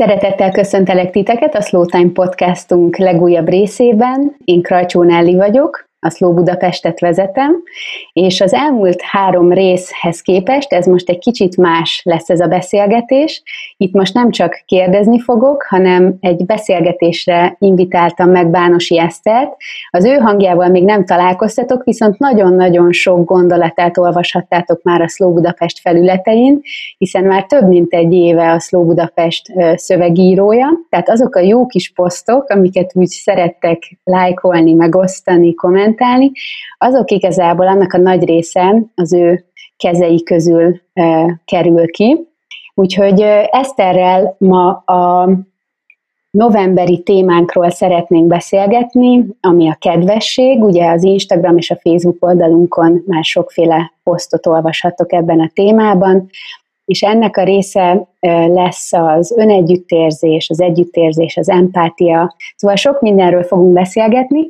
Szeretettel köszöntelek titeket a Slow Time podcastunk legújabb részében. Én Krajcsó Nelli vagyok, a Slow Budapestet vezetem, és az elmúlt három részhez képest ez most egy kicsit más lesz ez a beszélgetés. Itt most nem csak kérdezni fogok, hanem egy beszélgetésre invitáltam meg Bánosi Esztert. Az ő hangjával még nem találkoztatok, viszont nagyon-nagyon sok gondolatát olvashattátok már a Slow Budapest felületein, hiszen már több mint egy éve a Slow Budapest szövegírója, tehát azok a jó kis posztok, amiket úgy szerettek lájkolni, megosztani, kommentálni, kommentálni, azok igazából annak a nagy része az ő kezei közül kerül ki. Úgyhogy Eszterrel ma a novemberi témánkról szeretnénk beszélgetni, ami a kedvesség. Ugye az Instagram és a Facebook oldalunkon már sokféle posztot olvashatok ebben a témában, és ennek a része lesz az önegyüttérzés, az együttérzés, az empátia, szóval sok mindenről fogunk beszélgetni,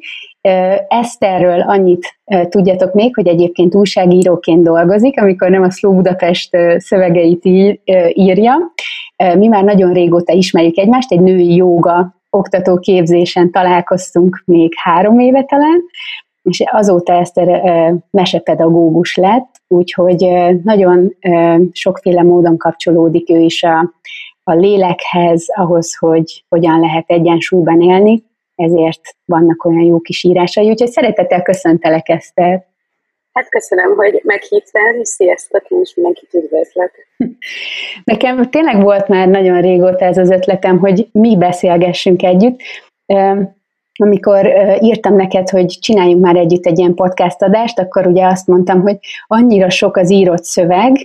Eszterről annyit tudjatok még, hogy egyébként újságíróként dolgozik, amikor nem a Slow Budapest szövegeit írja. Mi már nagyon régóta ismerjük egymást, egy női joga oktató képzésen találkoztunk még három éve talán, és azóta Eszter mesepedagógus lett, úgyhogy nagyon sokféle módon kapcsolódik ő is a, a lélekhez, ahhoz, hogy hogyan lehet egyensúlyban élni, ezért vannak olyan jó kis írásai, úgyhogy szeretettel köszöntelek Eszter. Hát köszönöm, hogy meghívtál, és sziasztok, én is mindenkit üdvözlök. Nekem tényleg volt már nagyon régóta ez az ötletem, hogy mi beszélgessünk együtt. Amikor írtam neked, hogy csináljunk már együtt egy ilyen podcast adást, akkor ugye azt mondtam, hogy annyira sok az írott szöveg,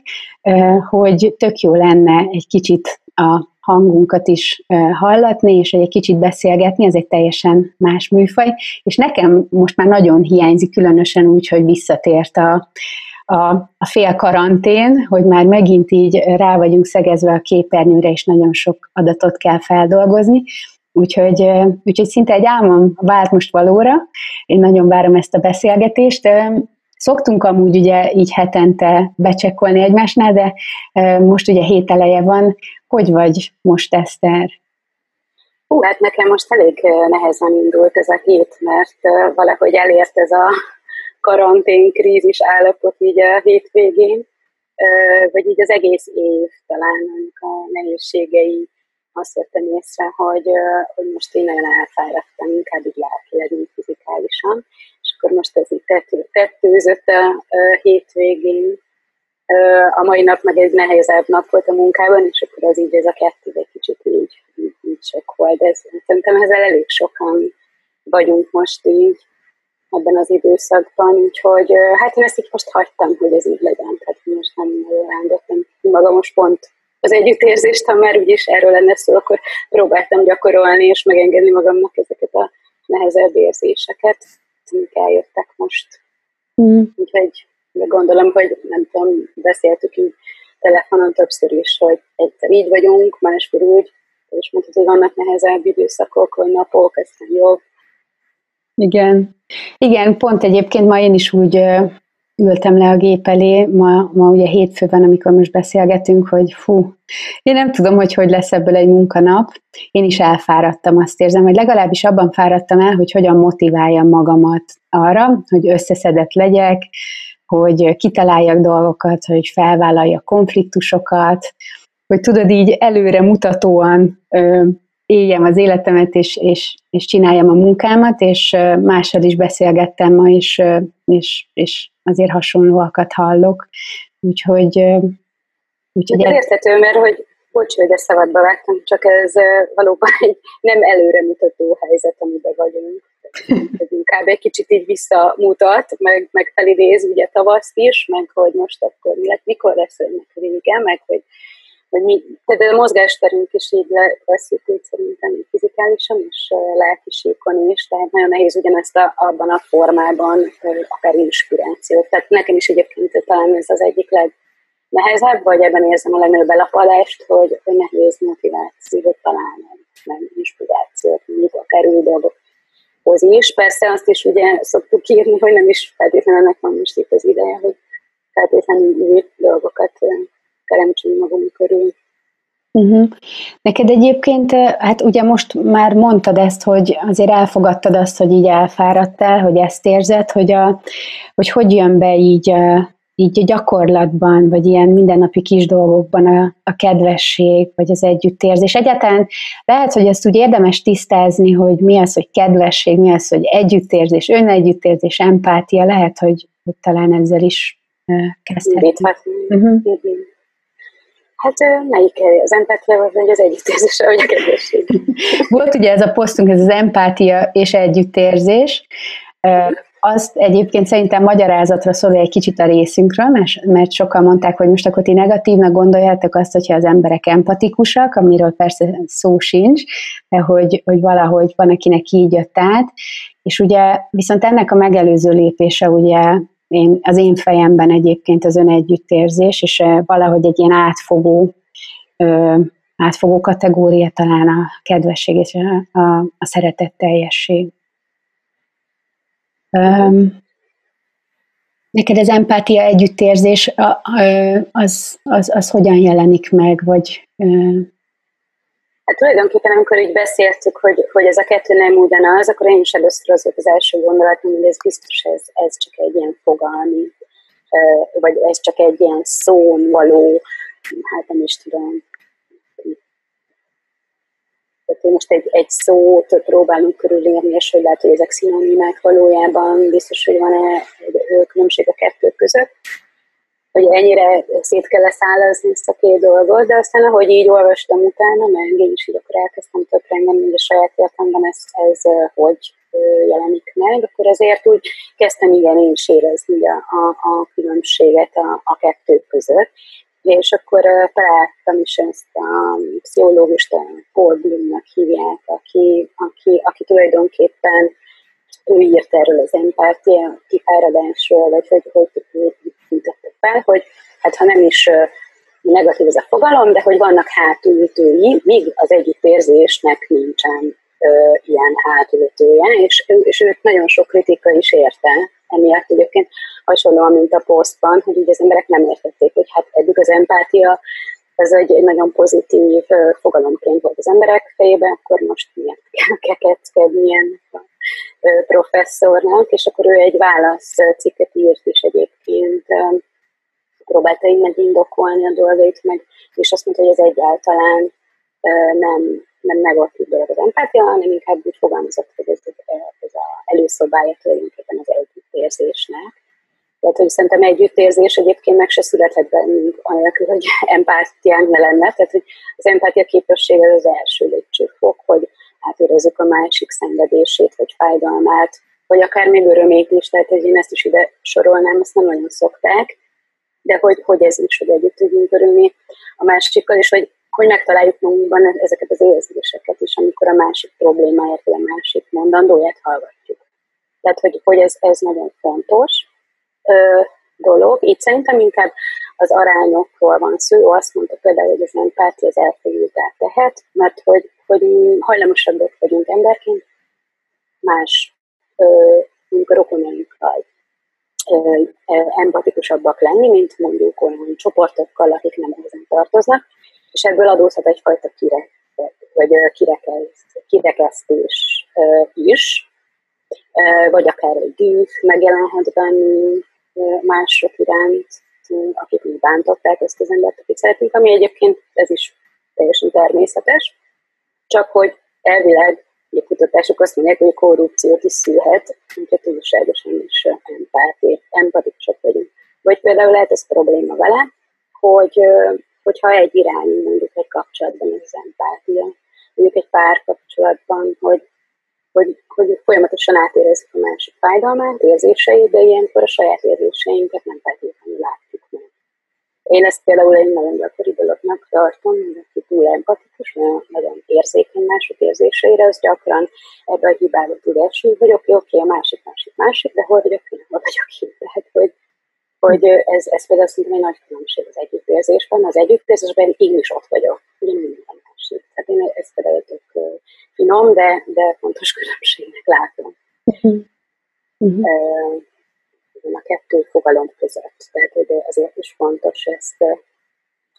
hogy tök jó lenne egy kicsit a hangunkat is hallatni, és egy kicsit beszélgetni, ez egy teljesen más műfaj, és nekem most már nagyon hiányzik, különösen úgy, hogy visszatért a, a, a fél karantén, hogy már megint így rá vagyunk szegezve a képernyőre, és nagyon sok adatot kell feldolgozni, Úgyhogy, úgyhogy szinte egy álmom vált most valóra. Én nagyon várom ezt a beszélgetést. Szoktunk amúgy ugye így hetente becsekkolni egymásnál, de most ugye hét eleje van. Hogy vagy most, Eszter? Hú, hát nekem most elég nehezen indult ez a hét, mert valahogy elért ez a karantén krízis állapot így a hétvégén, vagy így az egész év talán a nehézségei azt vettem észre, hogy, hogy most én nagyon elfáradtam, inkább így lelkileg, mint fizikálisan, akkor most ez így tettő, tettőzött a, hétvégén. A mai nap meg egy nehezebb nap volt a munkában, és akkor az így ez a kettő egy kicsit így, így, így sok volt. Ez, szerintem ezzel elég sokan vagyunk most így ebben az időszakban, úgyhogy hát én ezt így most hagytam, hogy ez így legyen, tehát most nem rándottam magam most pont az együttérzést, ha már úgyis erről lenne szó, akkor próbáltam gyakorolni és megengedni magamnak ezeket a nehezebb érzéseket, amik eljöttek most. Mm. Úgyhogy de gondolom, hogy nem tudom, beszéltük így telefonon többször is, hogy egyszer így vagyunk, máskor úgy, és mondtad, hogy vannak nehezebb időszakok, vagy napok, aztán jobb. Igen. Igen, pont egyébként ma én is úgy ültem le a gép elé, ma, ma ugye hétfő van, amikor most beszélgetünk, hogy fú, én nem tudom, hogy hogy lesz ebből egy munkanap. Én is elfáradtam, azt érzem, hogy legalábbis abban fáradtam el, hogy hogyan motiváljam magamat arra, hogy összeszedett legyek, hogy kitaláljak dolgokat, hogy felvállaljak konfliktusokat, hogy tudod így előre mutatóan ö, éljem az életemet, és, és, és csináljam a munkámat, és mással is beszélgettem ma, és, és, és azért hasonlóakat hallok. Úgyhogy... úgyhogy ez érthető, mert hogy bocs, hogy a szabadba vágtam, csak ez valóban egy nem előremutató helyzet, amiben vagyunk. Ez inkább egy kicsit így visszamutat, meg, meg felidéz ugye tavaszt is, meg hogy most akkor mi lett, mikor lesz ennek vége, meg hogy hogy mi, tehát a mozgásterünk is így leszűkült szerintem fizikálisan és lelkisíkon is, tehát nagyon nehéz ugyanezt a, abban a formában akár inspirációt. Tehát nekem is egyébként talán ez az egyik legnehezebb, vagy ebben érzem a legnagyobb belapadást, hogy, nehéz motivációt találni, meg inspirációt, mondjuk akár új dolgokhoz is. Persze azt is ugye szoktuk írni, hogy nem is feltétlenül ennek van most itt az ideje, hogy feltétlenül új dolgokat teremtsünk magunk körül. Uh-huh. Neked egyébként, hát ugye most már mondtad ezt, hogy azért elfogadtad azt, hogy így elfáradtál, hogy ezt érzed, hogy a, hogy, hogy jön be így, így a gyakorlatban, vagy ilyen mindennapi kis dolgokban a, a kedvesség, vagy az együttérzés. Egyáltalán lehet, hogy ezt úgy érdemes tisztázni, hogy mi az, hogy kedvesség, mi az, hogy együttérzés, önegyüttérzés, empátia, lehet, hogy, hogy talán ezzel is kezdhetünk. Uh-huh. Hát melyik az empátia, vagy az együttérzés, vagy a kedvesség? Volt ugye ez a posztunk, ez az empátia és együttérzés. Azt egyébként szerintem magyarázatra szól egy kicsit a részünkről, mert sokan mondták, hogy most akkor ti negatívnak gondoljátok azt, hogyha az emberek empatikusak, amiről persze szó sincs, de hogy, hogy valahogy van, akinek így jött át, és ugye viszont ennek a megelőző lépése ugye én, az én fejemben egyébként az önegyüttérzés, és valahogy egy ilyen átfogó, ö, átfogó kategória talán a kedvesség és a, a, a szeretetteljesség. Um, neked az empátia együttérzés, az, az, az hogyan jelenik meg, vagy Hát tulajdonképpen, amikor így beszéltük, hogy, hogy ez a kettő nem ugyanaz, akkor én is először az volt az első gondolatom, hogy ez biztos ez, ez csak egy ilyen fogalmi, vagy ez csak egy ilyen szón való, hát nem is tudom. Tehát, most egy, egy szót próbálunk körülírni, és hogy lehet, hogy ezek szinonimák valójában biztos, hogy van-e különbség a kettő között hogy ennyire szét kell leszállazni ezt a két dolgot, de aztán ahogy így olvastam utána, meg én is így akkor elkezdtem töprengeni, hogy a saját életemben ez, ez hogy jelenik meg, akkor azért úgy kezdtem igen én is érezni a, a, a különbséget a, a kettő között, és akkor találtam is ezt a pszichológust, Paul Bloomnak hívják, aki, aki, aki tulajdonképpen ő írt erről az empátia kifáradásról, vagy hogy, hogy, hogy fel, hogy hát ha nem is negatív ez a fogalom, de hogy vannak hátulütői, míg az együttérzésnek nincsen ö, ilyen hátulütője, és, és őt nagyon sok kritika is érte, emiatt egyébként hasonlóan, mint a posztban, hogy így az emberek nem értették, hogy hát eddig az empátia ez egy, egy nagyon pozitív ö, fogalomként volt az emberek fejében, akkor most miért kell kekeckedni ö, professzornak, és akkor ő egy válasz cikket írt is egyébként próbálta így megindokolni a dolgait, meg, és azt mondta, hogy ez egyáltalán nem, nem negatív dolog az empátia, hanem inkább úgy fogalmazott, hogy ez, ez a előszobája tulajdonképpen az együttérzésnek. Tehát, hogy szerintem együttérzés egyébként meg se születhet bennünk, anélkül, hogy empátiánk ne lenne. Tehát, hogy az empátia képesség az az első lépcsőfok, hogy átérezzük a másik szenvedését, vagy fájdalmát, vagy akár még örömét is, tehát hogy én ezt is ide sorolnám, ezt nem nagyon szokták, de hogy, hogy ez is, hogy együtt tudjunk örülni a másikkal, és hogy, hogy megtaláljuk magunkban ezeket az érzéseket is, amikor a másik problémáját, vagy a másik mondandóját hallgatjuk. Tehát, hogy, hogy ez, ez nagyon fontos ö, dolog. Itt szerintem inkább az arányokról van szó. Ő azt mondta például, hogy az empátia az elfogultá tehet, mert hogy, hogy hajlamosabbak vagyunk emberként más ö, mondjuk a rokonainkkal empatikusabbak lenni, mint mondjuk olyan csoportokkal, akik nem ezen tartoznak, és ebből adózhat egyfajta kirek, vagy kirekesztés is, vagy akár egy dűf megjelenhet bennünk mások iránt, akik úgy bántották ezt az embert, akit szeretünk, ami egyébként ez is teljesen természetes, csak hogy elvileg a kutatások azt mondják, hogy korrupciót is szülhet, hogyha túlságosan is empáti, empatikusak vagyunk. Vagy például lehet ez probléma vele, hogy, hogyha egy irányú mondjuk egy kapcsolatban az empátia, mondjuk egy pár kapcsolatban, hogy, hogy, hogy folyamatosan átérezzük a másik fájdalmát, érzéseit, de ilyenkor a saját érzéseinket nem feltétlenül látjuk. Én ezt például egy nagyon gyakori dolognak tartom, hogy aki túl empatikus, nagyon érzékeny mások érzéseire, az gyakran ebbe a hibába tud esni, hogy oké, oké, a másik, másik, másik, de hol vagyok én, hol vagyok én. Tehát, hogy, hogy ez, ez például szerintem egy nagy különbség az együttérzésben. Az együttérzésben én is ott vagyok, ugyanúgy minden másik. Tehát én ezt például tök finom, de, de fontos különbségnek látom. Uh-huh. Uh-huh a kettő fogalom között. Tehát hogy azért is fontos ezt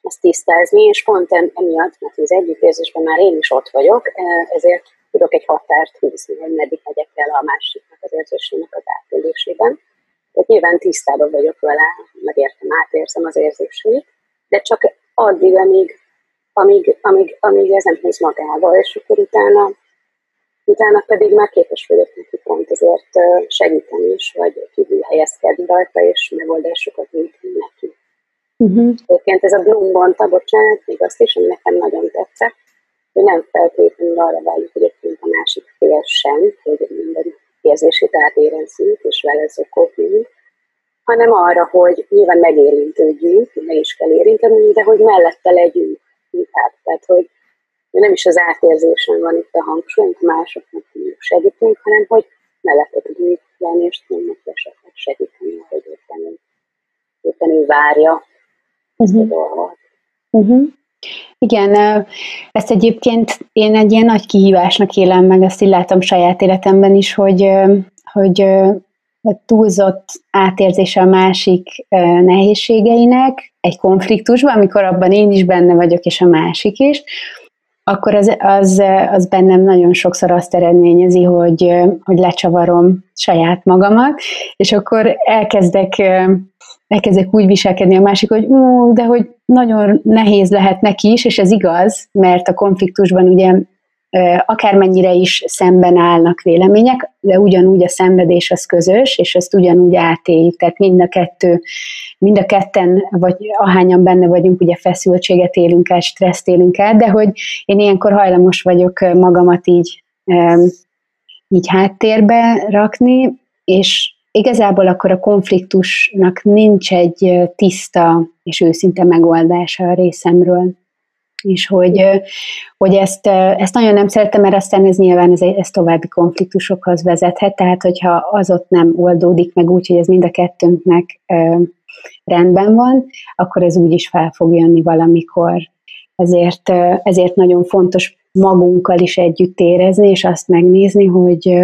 ezt tisztázni, és pont emiatt, mert az együttérzésben már én is ott vagyok, ezért tudok egy határt húzni, hogy meddig megyek el a másiknak az érzésének az átélésében. Tehát nyilván tisztában vagyok vele, megértem, átérzem az érzéseit, de csak addig, amíg, amíg, amíg, amíg ez nem húz magával, és akkor utána, utána pedig már képes vagyok neki pont ezért segíteni is, vagy kívül helyezkedni rajta, és megoldásokat nyújtani neki. Uh-huh. Egyébként ez a Bloom mondta, bocsánat, még azt is, ami nekem nagyon tetszett, hogy nem feltétlenül arra várjuk egyébként a másik fél sem, hogy minden érzését átérezzünk, és vele zokogjunk, hanem arra, hogy nyilván megérintődjünk, meg is kell érinteni, de hogy mellette legyünk inkább. Tehát, hogy nem is az átérzésen van itt a hangsúly, másoknak segítünk, hanem hogy mellette tudjuk lenni, és tudunk esetleg segíteni, hogy éppen ő, éppen ő várja ezt uh-huh. a mhm. dolgot. Uh-huh. Igen, ezt egyébként én egy ilyen nagy kihívásnak élem meg, ezt így látom saját életemben is, hogy, hogy túlzott átérzése a másik nehézségeinek egy konfliktusban, amikor abban én is benne vagyok, és a másik is, akkor az, az, az bennem nagyon sokszor azt eredményezi, hogy, hogy lecsavarom saját magamat, és akkor elkezdek elkezdek úgy viselkedni a másik, hogy ú, de hogy nagyon nehéz lehet neki is, és ez igaz, mert a konfliktusban ugye akármennyire is szemben állnak vélemények, de ugyanúgy a szenvedés az közös, és ezt ugyanúgy átéljük, tehát mind a kettő, mind a ketten, vagy ahányan benne vagyunk, ugye feszültséget élünk el, stresszt élünk el, de hogy én ilyenkor hajlamos vagyok magamat így, így háttérbe rakni, és igazából akkor a konfliktusnak nincs egy tiszta és őszinte megoldása a részemről. És hogy, hogy ezt, ezt nagyon nem szeretem, mert aztán ez nyilván ez, ez további konfliktusokhoz vezethet, tehát hogyha az ott nem oldódik meg úgy, hogy ez mind a kettőnknek rendben van, akkor ez úgy is fel fog jönni valamikor. Ezért, ezért nagyon fontos magunkkal is együtt érezni, és azt megnézni, hogy,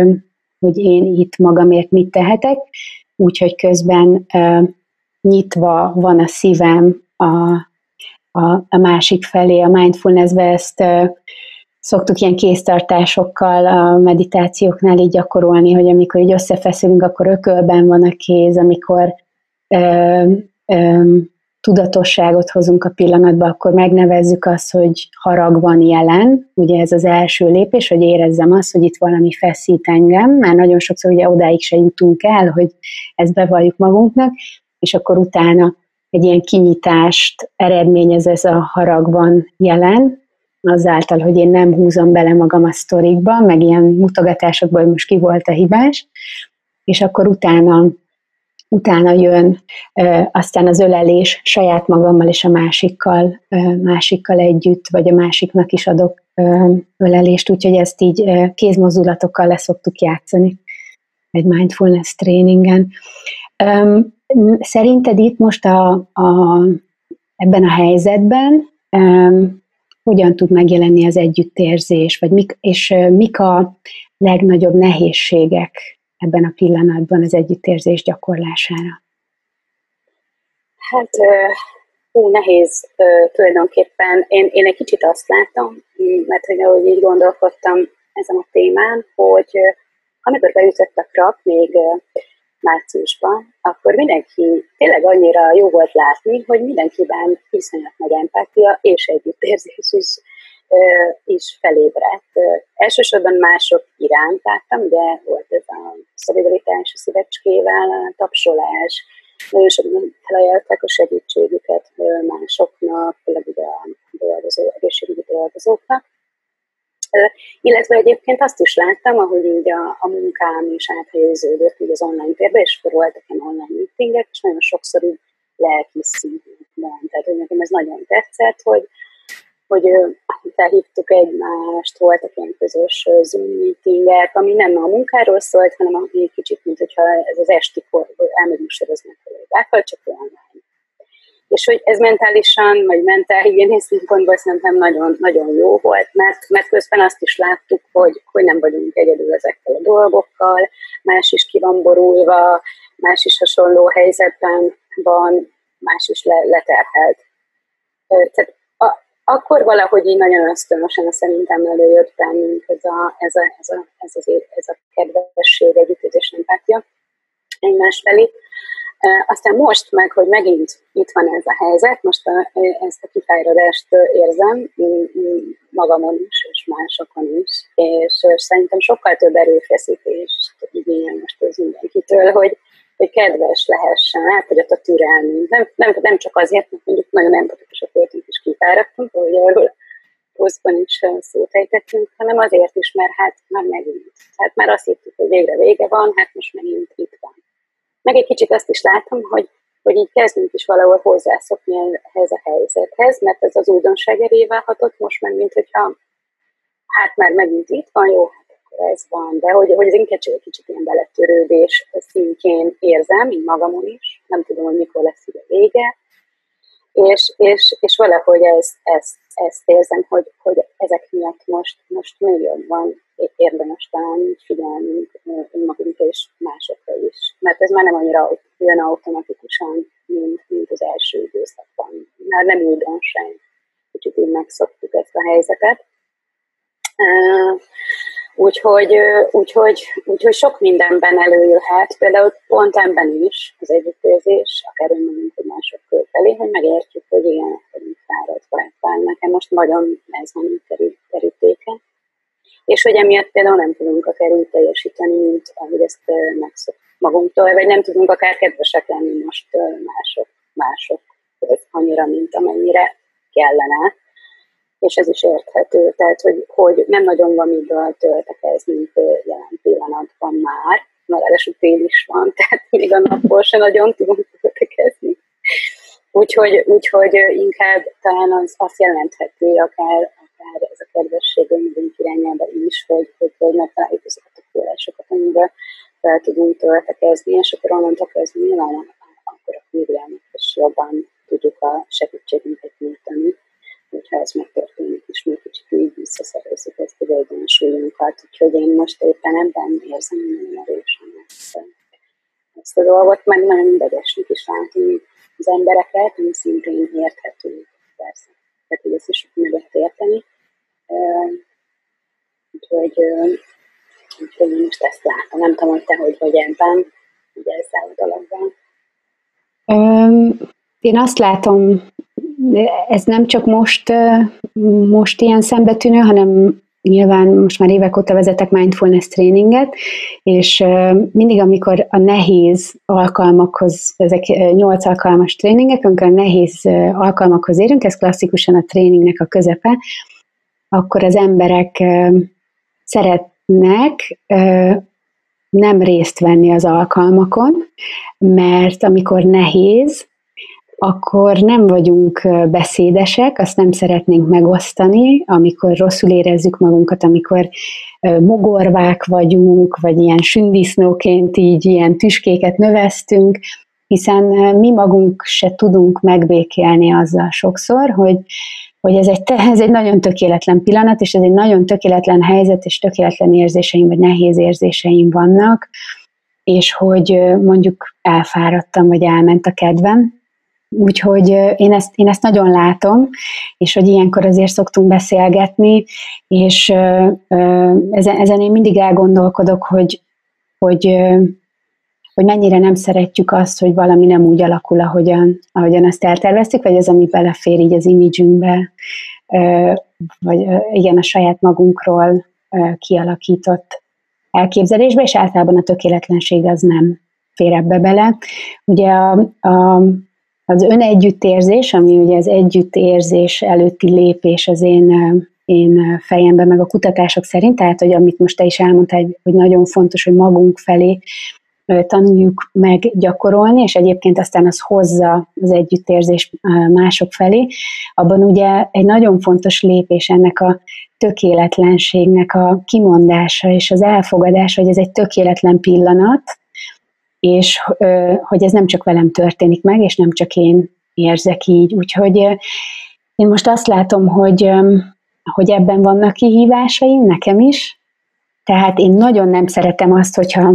hogy én itt magamért mit tehetek, úgyhogy közben nyitva van a szívem a, a, a másik felé, a mindfulnessbe ezt szoktuk ilyen kéztartásokkal a meditációknál így gyakorolni, hogy amikor így összefeszülünk, akkor ökölben van a kéz, amikor ö, ö, tudatosságot hozunk a pillanatba, akkor megnevezzük azt, hogy harag van jelen, ugye ez az első lépés, hogy érezzem azt, hogy itt valami feszít engem, mert nagyon sokszor ugye odáig se jutunk el, hogy ezt bevalljuk magunknak, és akkor utána egy ilyen kinyitást eredményez ez a harag van jelen, azáltal, hogy én nem húzom bele magam a sztorikba, meg ilyen mutogatásokban, hogy most ki volt a hibás, és akkor utána utána jön aztán az ölelés saját magammal és a másikkal, másikkal együtt, vagy a másiknak is adok ölelést, úgyhogy ezt így kézmozdulatokkal leszoktuk játszani egy mindfulness tréningen. Szerinted itt most a, a, ebben a helyzetben hogyan tud megjelenni az együttérzés, vagy mik, és mik a legnagyobb nehézségek ebben a pillanatban az együttérzés gyakorlására? Hát, hú, nehéz tulajdonképpen. Én, én egy kicsit azt látom, mert hogy ahogy így gondolkodtam ezen a témán, hogy amikor beütött a krak még márciusban, akkor mindenki tényleg annyira jó volt látni, hogy mindenkiben iszonyat nagy empátia és együttérzés is is felébredt. Elsősorban mások iránt láttam, ugye volt ez a szolidaritás a szívecskével, a tapsolás, nagyon sokan felajánlották a segítségüket másoknak, főleg ugye a dolgozó, egészségügyi dolgozóknak. Illetve egyébként azt is láttam, ahogy így a, a munkám is áthelyeződött így az online térbe, és akkor voltak ilyen online meetingek, és nagyon sokszor így lelki szinten. Tehát hogy nekem ez nagyon tetszett, hogy, hogy felhívtuk egymást, voltak ilyen közös Zoom meetingek, ami nem a munkáról szólt, hanem egy kicsit, mint hogyha ez az esti kor, elmegyünk sorozni a kollégákkal, csak online. És hogy ez mentálisan, vagy mentálhigiénész szempontból szerintem nagyon, nagyon jó volt, mert, mert közben azt is láttuk, hogy, hogy nem vagyunk egyedül ezekkel a dolgokkal, más is ki van borulva, más is hasonló helyzetben van, más is le, leterhelt tehát a, akkor valahogy így nagyon ösztönösen szerintem előjött bennünk ez a, ez a, ez a, ez az, ez a kedvesség, együttérzés, empátia egymás felé. Aztán most meg, hogy megint itt van ez a helyzet, most a, ezt a kifájradást érzem magamon is, és másokon is, és szerintem sokkal több erőfeszítést igényel most ez mindenkitől, hogy, hogy kedves lehessen, elfogyott a türelmünk. Nem, nem, nem csak azért, mert mondjuk nagyon empatikusak voltunk és kifáradtunk, ahogy arról posztban is szót ejtettünk, hanem azért is, mert hát már megint. Hát már azt hittük, hogy végre vége van, hát most megint itt van. Meg egy kicsit azt is látom, hogy, hogy így kezdünk is valahol hozzászokni ehhez a helyzethez, mert ez az újdonság erével hatott most meg, mint hogyha hát már megint itt van, jó, hát akkor ez van, de hogy, hogy az egy kicsit ilyen beletörődés szintjén érzem, így magamon is, nem tudom, hogy mikor lesz ide vége, és, és, és valahogy ez, ez, ezt érzem, hogy, hogy ezek miatt most, most még jobban érdemes talán figyelnünk önmagunkra és másokra is. Mert ez már nem annyira jön automatikusan, mint, mint az első időszakban. Már nem újdonság. Kicsit így megszoktuk ezt a helyzetet. Úgyhogy, úgyhogy, úgyhogy sok mindenben előjöhet, például pont ebben is az együttérzés, akár önmagunk, hogy mások felé, hogy megértjük, hogy igen, vagyunk fáradt Nekem most nagyon ez van terítéke. És hogy emiatt például nem tudunk akár úgy teljesíteni, mint ahogy ezt megszok magunktól, vagy nem tudunk akár kedvesek lenni most mások, mások annyira, mint amennyire kellene és ez is érthető, tehát hogy, hogy nem nagyon van miből töltekezni jelen pillanatban már, mert ráadásul tél is van, tehát még a napból se nagyon tudunk töltekezni. Úgyhogy, úgyhogy inkább talán az azt jelentheti, akár, akár ez a kedvesség önmagunk irányába is, hogy, hogy, hogy megtaláljuk ezeket a forrásokat, amiben fel tudunk töltekezni, és akkor onnantól kezdve nyilván akkor a kívüljának is jobban tudjuk a segítségünket nyújtani hogyha ez megtörténik, és mi kicsit így visszaszerezzük ezt az egyensúlyunkat. Úgyhogy én most éppen ebben érzem nagyon erősen ezt, ezt a dolgot, meg nagyon idegesnek is látom az embereket, ami szintén érthető, persze. Tehát, hogy ezt is meg lehet érteni. Úgyhogy, úgyhogy én most ezt látom. Nem tudom, hogy te hogy vagy ebben, ugye ezzel a dologban. Um, én azt látom ez nem csak most, most ilyen szembetűnő, hanem nyilván most már évek óta vezetek mindfulness tréninget, és mindig, amikor a nehéz alkalmakhoz, ezek nyolc alkalmas tréningek, amikor a nehéz alkalmakhoz érünk, ez klasszikusan a tréningnek a közepe, akkor az emberek szeretnek nem részt venni az alkalmakon, mert amikor nehéz, akkor nem vagyunk beszédesek, azt nem szeretnénk megosztani, amikor rosszul érezzük magunkat, amikor mogorvák vagyunk, vagy ilyen sündisznóként így ilyen tüskéket növesztünk, hiszen mi magunk se tudunk megbékélni azzal sokszor, hogy, hogy ez egy, ez egy nagyon tökéletlen pillanat, és ez egy nagyon tökéletlen helyzet, és tökéletlen érzéseim, vagy nehéz érzéseim vannak, és hogy mondjuk elfáradtam, vagy elment a kedvem, Úgyhogy én ezt, én ezt nagyon látom, és hogy ilyenkor azért szoktunk beszélgetni, és ezen, ezen én mindig elgondolkodok, hogy, hogy, hogy mennyire nem szeretjük azt, hogy valami nem úgy alakul, ahogyan, ahogyan azt elterveztük, vagy az, ami belefér így az imidzsünkbe, vagy igen, a saját magunkról kialakított elképzelésbe, és általában a tökéletlenség az nem fér ebbe bele. Ugye a, a az önegyüttérzés, ami ugye az együttérzés előtti lépés az én, én fejemben, meg a kutatások szerint, tehát, hogy amit most te is elmondtál, hogy nagyon fontos, hogy magunk felé tanuljuk meg gyakorolni, és egyébként aztán az hozza az együttérzés mások felé, abban ugye egy nagyon fontos lépés ennek a tökéletlenségnek a kimondása és az elfogadása, hogy ez egy tökéletlen pillanat, és hogy ez nem csak velem történik meg, és nem csak én érzek így. Úgyhogy én most azt látom, hogy, hogy ebben vannak kihívásaim, nekem is, tehát én nagyon nem szeretem azt, hogyha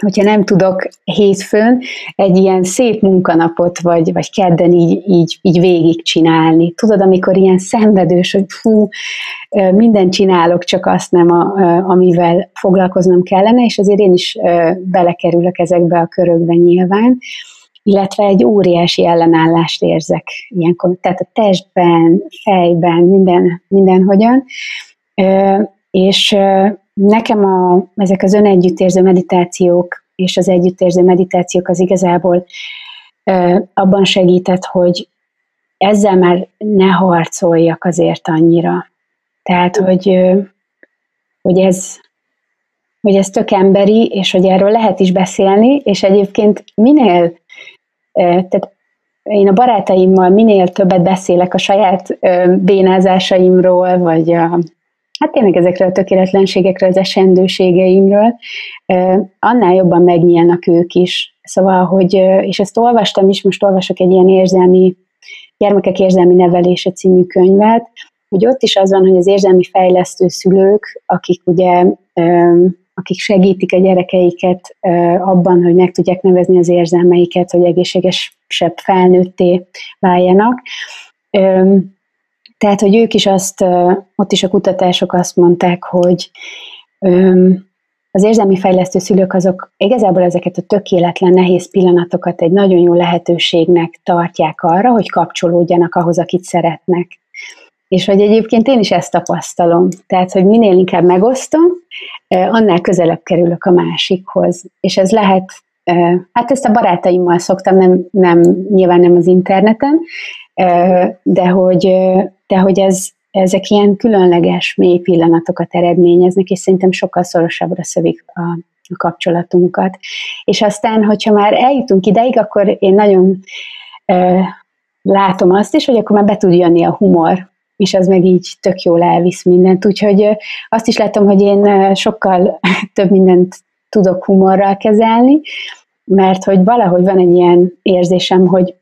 hogyha nem tudok hétfőn egy ilyen szép munkanapot, vagy, vagy kedden így, így, így végigcsinálni. Tudod, amikor ilyen szenvedős, hogy fú, mindent csinálok, csak azt nem, a, amivel foglalkoznom kellene, és azért én is belekerülök ezekbe a körökbe nyilván, illetve egy óriási ellenállást érzek ilyenkor, tehát a testben, fejben, minden, mindenhogyan, és nekem a, ezek az önegyüttérző meditációk és az együttérző meditációk az igazából abban segített, hogy ezzel már ne harcoljak azért annyira. Tehát, hogy, hogy ez, hogy ez tök emberi, és hogy erről lehet is beszélni, és egyébként minél, tehát én a barátaimmal minél többet beszélek a saját bénázásaimról, vagy a, hát tényleg ezekről a tökéletlenségekről, az esendőségeimről, annál jobban megnyílnak ők is. Szóval, hogy, és ezt olvastam is, most olvasok egy ilyen érzelmi, gyermekek érzelmi nevelése című könyvet, hogy ott is az van, hogy az érzelmi fejlesztő szülők, akik ugye akik segítik a gyerekeiket abban, hogy meg tudják nevezni az érzelmeiket, hogy egészségesebb felnőtté váljanak. Tehát, hogy ők is azt, ott is a kutatások azt mondták, hogy az érzelmi fejlesztő szülők azok igazából ezeket a tökéletlen, nehéz pillanatokat egy nagyon jó lehetőségnek tartják arra, hogy kapcsolódjanak ahhoz, akit szeretnek. És hogy egyébként én is ezt tapasztalom. Tehát, hogy minél inkább megosztom, annál közelebb kerülök a másikhoz. És ez lehet, hát ezt a barátaimmal szoktam, nem, nem nyilván nem az interneten, de hogy, de hogy ez, ezek ilyen különleges, mély pillanatokat eredményeznek, és szerintem sokkal szorosabbra szövik a, a kapcsolatunkat. És aztán, hogyha már eljutunk ideig, akkor én nagyon ö, látom azt is, hogy akkor már be tud jönni a humor, és ez meg így tök jól elvisz mindent. Úgyhogy azt is látom, hogy én sokkal több mindent tudok humorral kezelni, mert hogy valahogy van egy ilyen érzésem, hogy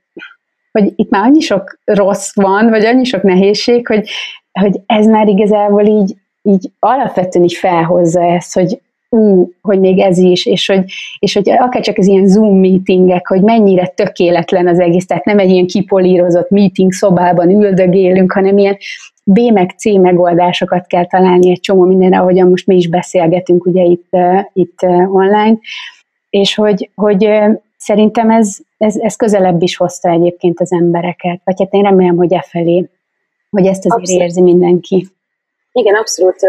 hogy itt már annyi sok rossz van, vagy annyi sok nehézség, hogy, hogy ez már igazából így, így alapvetően is felhozza ezt, hogy ú, hogy még ez is, és hogy, és hogy akár csak az ilyen Zoom meetingek, hogy mennyire tökéletlen az egész, tehát nem egy ilyen kipolírozott meeting szobában üldögélünk, hanem ilyen B meg C megoldásokat kell találni egy csomó mindenre, ahogyan most mi is beszélgetünk ugye itt, uh, itt uh, online, és hogy, hogy uh, szerintem ez, ez, ez közelebb is hozta egyébként az embereket, vagy hát én remélem, hogy e felé, hogy ezt azért abszolút. érzi mindenki. Igen, abszolút,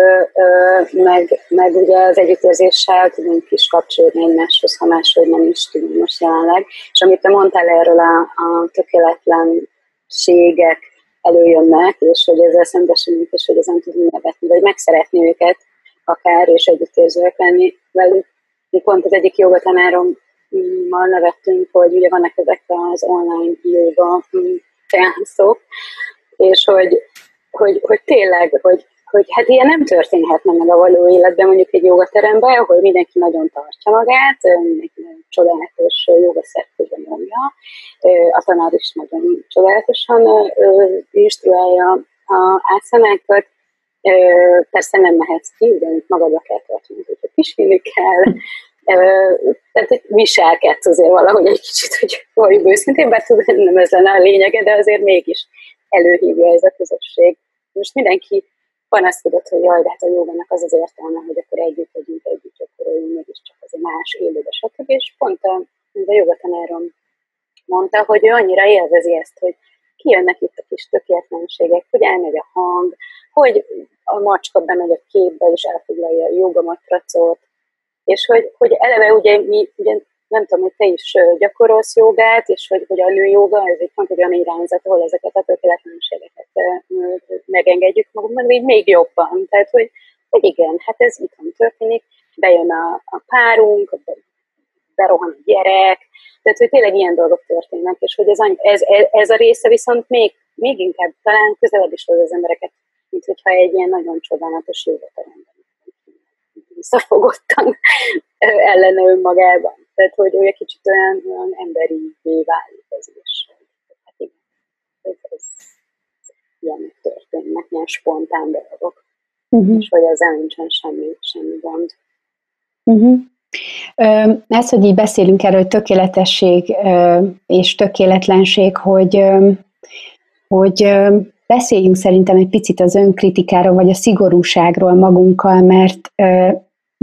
meg, meg ugye az együttérzéssel tudunk is kapcsolódni egymáshoz, ha máshogy nem is tudunk most jelenleg. És amit te mondtál erről a, a tökéletlenségek előjönnek, és hogy ezzel szembesülünk, és hogy ezen tudunk nevetni, vagy megszeretni őket akár, és együttérzőek lenni velük. Pont az egyik jogatanárom ma nevettünk, hogy ugye vannak ezek az online joga seanszok, és hogy, hogy, hogy tényleg, hogy, hogy hát ilyen nem történhetne meg a való életben, mondjuk egy jogateremben, ahol mindenki nagyon tartja magát, mindenki nagyon csodálatos jogaszerkőben nyomja, a tanár is nagyon csodálatosan instruálja a átszenákat, persze nem mehetsz ki, ugyanúgy magadba kell tartani, hogyha pisilni kell, tehát viselkedsz azért valahogy egy kicsit, hogy valójában őszintén, bár tudom, nem ez lenne a lényege, de azért mégis előhívja ez a közösség. Most mindenki panaszkodott, hogy jaj, de hát a jogának az az értelme, hogy akkor együtt vagyunk, együtt gyakoroljunk, mégiscsak az egy más élőbe, stb. És pont a, a jogatanárom mondta, hogy ő annyira élvezi ezt, hogy kijönnek itt a kis tökéletlenségek, hogy elmegy a hang, hogy a macska bemegy a képbe és elfoglalja a jogamatracot, és hogy, hogy eleve ugye mi, ugye nem tudom, hogy te is gyakorolsz jogát, és hogy, hogy a női joga, ez egy pont egy olyan irányzat, ahol ezeket a tökéletlenségeket megengedjük magunkban, így még jobban. Tehát, hogy, hogy igen, hát ez itthon történik, bejön a, a párunk, berohan a gyerek, tehát, hogy tényleg ilyen dolgok történnek, és hogy ez, ez, ez a része viszont még, még inkább talán közelebb is hoz az embereket, mint hogyha egy ilyen nagyon csodálatos jogateremben visszafogottan ellene önmagában. Tehát, hogy olyan kicsit olyan, olyan emberi válik ez is. Hát igen, ez, ez, ilyenek történnek, ilyen spontán dolgok. Uh-huh. És hogy ezzel nincsen semmi, semmi gond. Uh-huh. Ez, hogy így beszélünk erről, hogy tökéletesség és tökéletlenség, hogy, hogy beszéljünk szerintem egy picit az önkritikáról, vagy a szigorúságról magunkkal, mert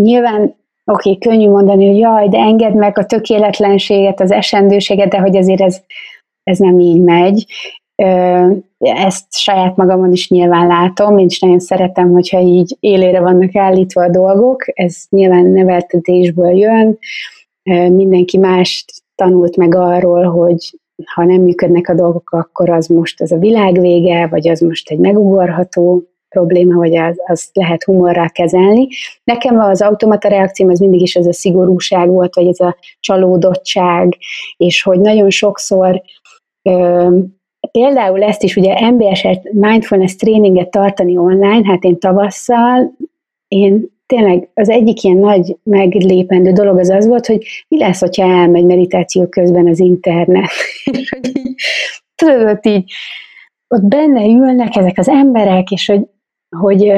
nyilván oké, okay, könnyű mondani, hogy jaj, de engedd meg a tökéletlenséget, az esendőséget, de hogy azért ez, ez nem így megy. Ezt saját magamon is nyilván látom, én is nagyon szeretem, hogyha így élére vannak állítva a dolgok, ez nyilván neveltetésből jön, mindenki más tanult meg arról, hogy ha nem működnek a dolgok, akkor az most az a világ vége, vagy az most egy megugorható probléma, vagy az, azt lehet humorral kezelni. Nekem az automata reakcióm az mindig is ez a szigorúság volt, vagy ez a csalódottság, és hogy nagyon sokszor ö, például ezt is ugye MBS mindfulness tréninget tartani online, hát én tavasszal, én tényleg az egyik ilyen nagy meglépendő dolog az az volt, hogy mi lesz, hogyha elmegy meditáció közben az internet. és hogy tudod, így, ott benne ülnek ezek az emberek, és hogy, hogy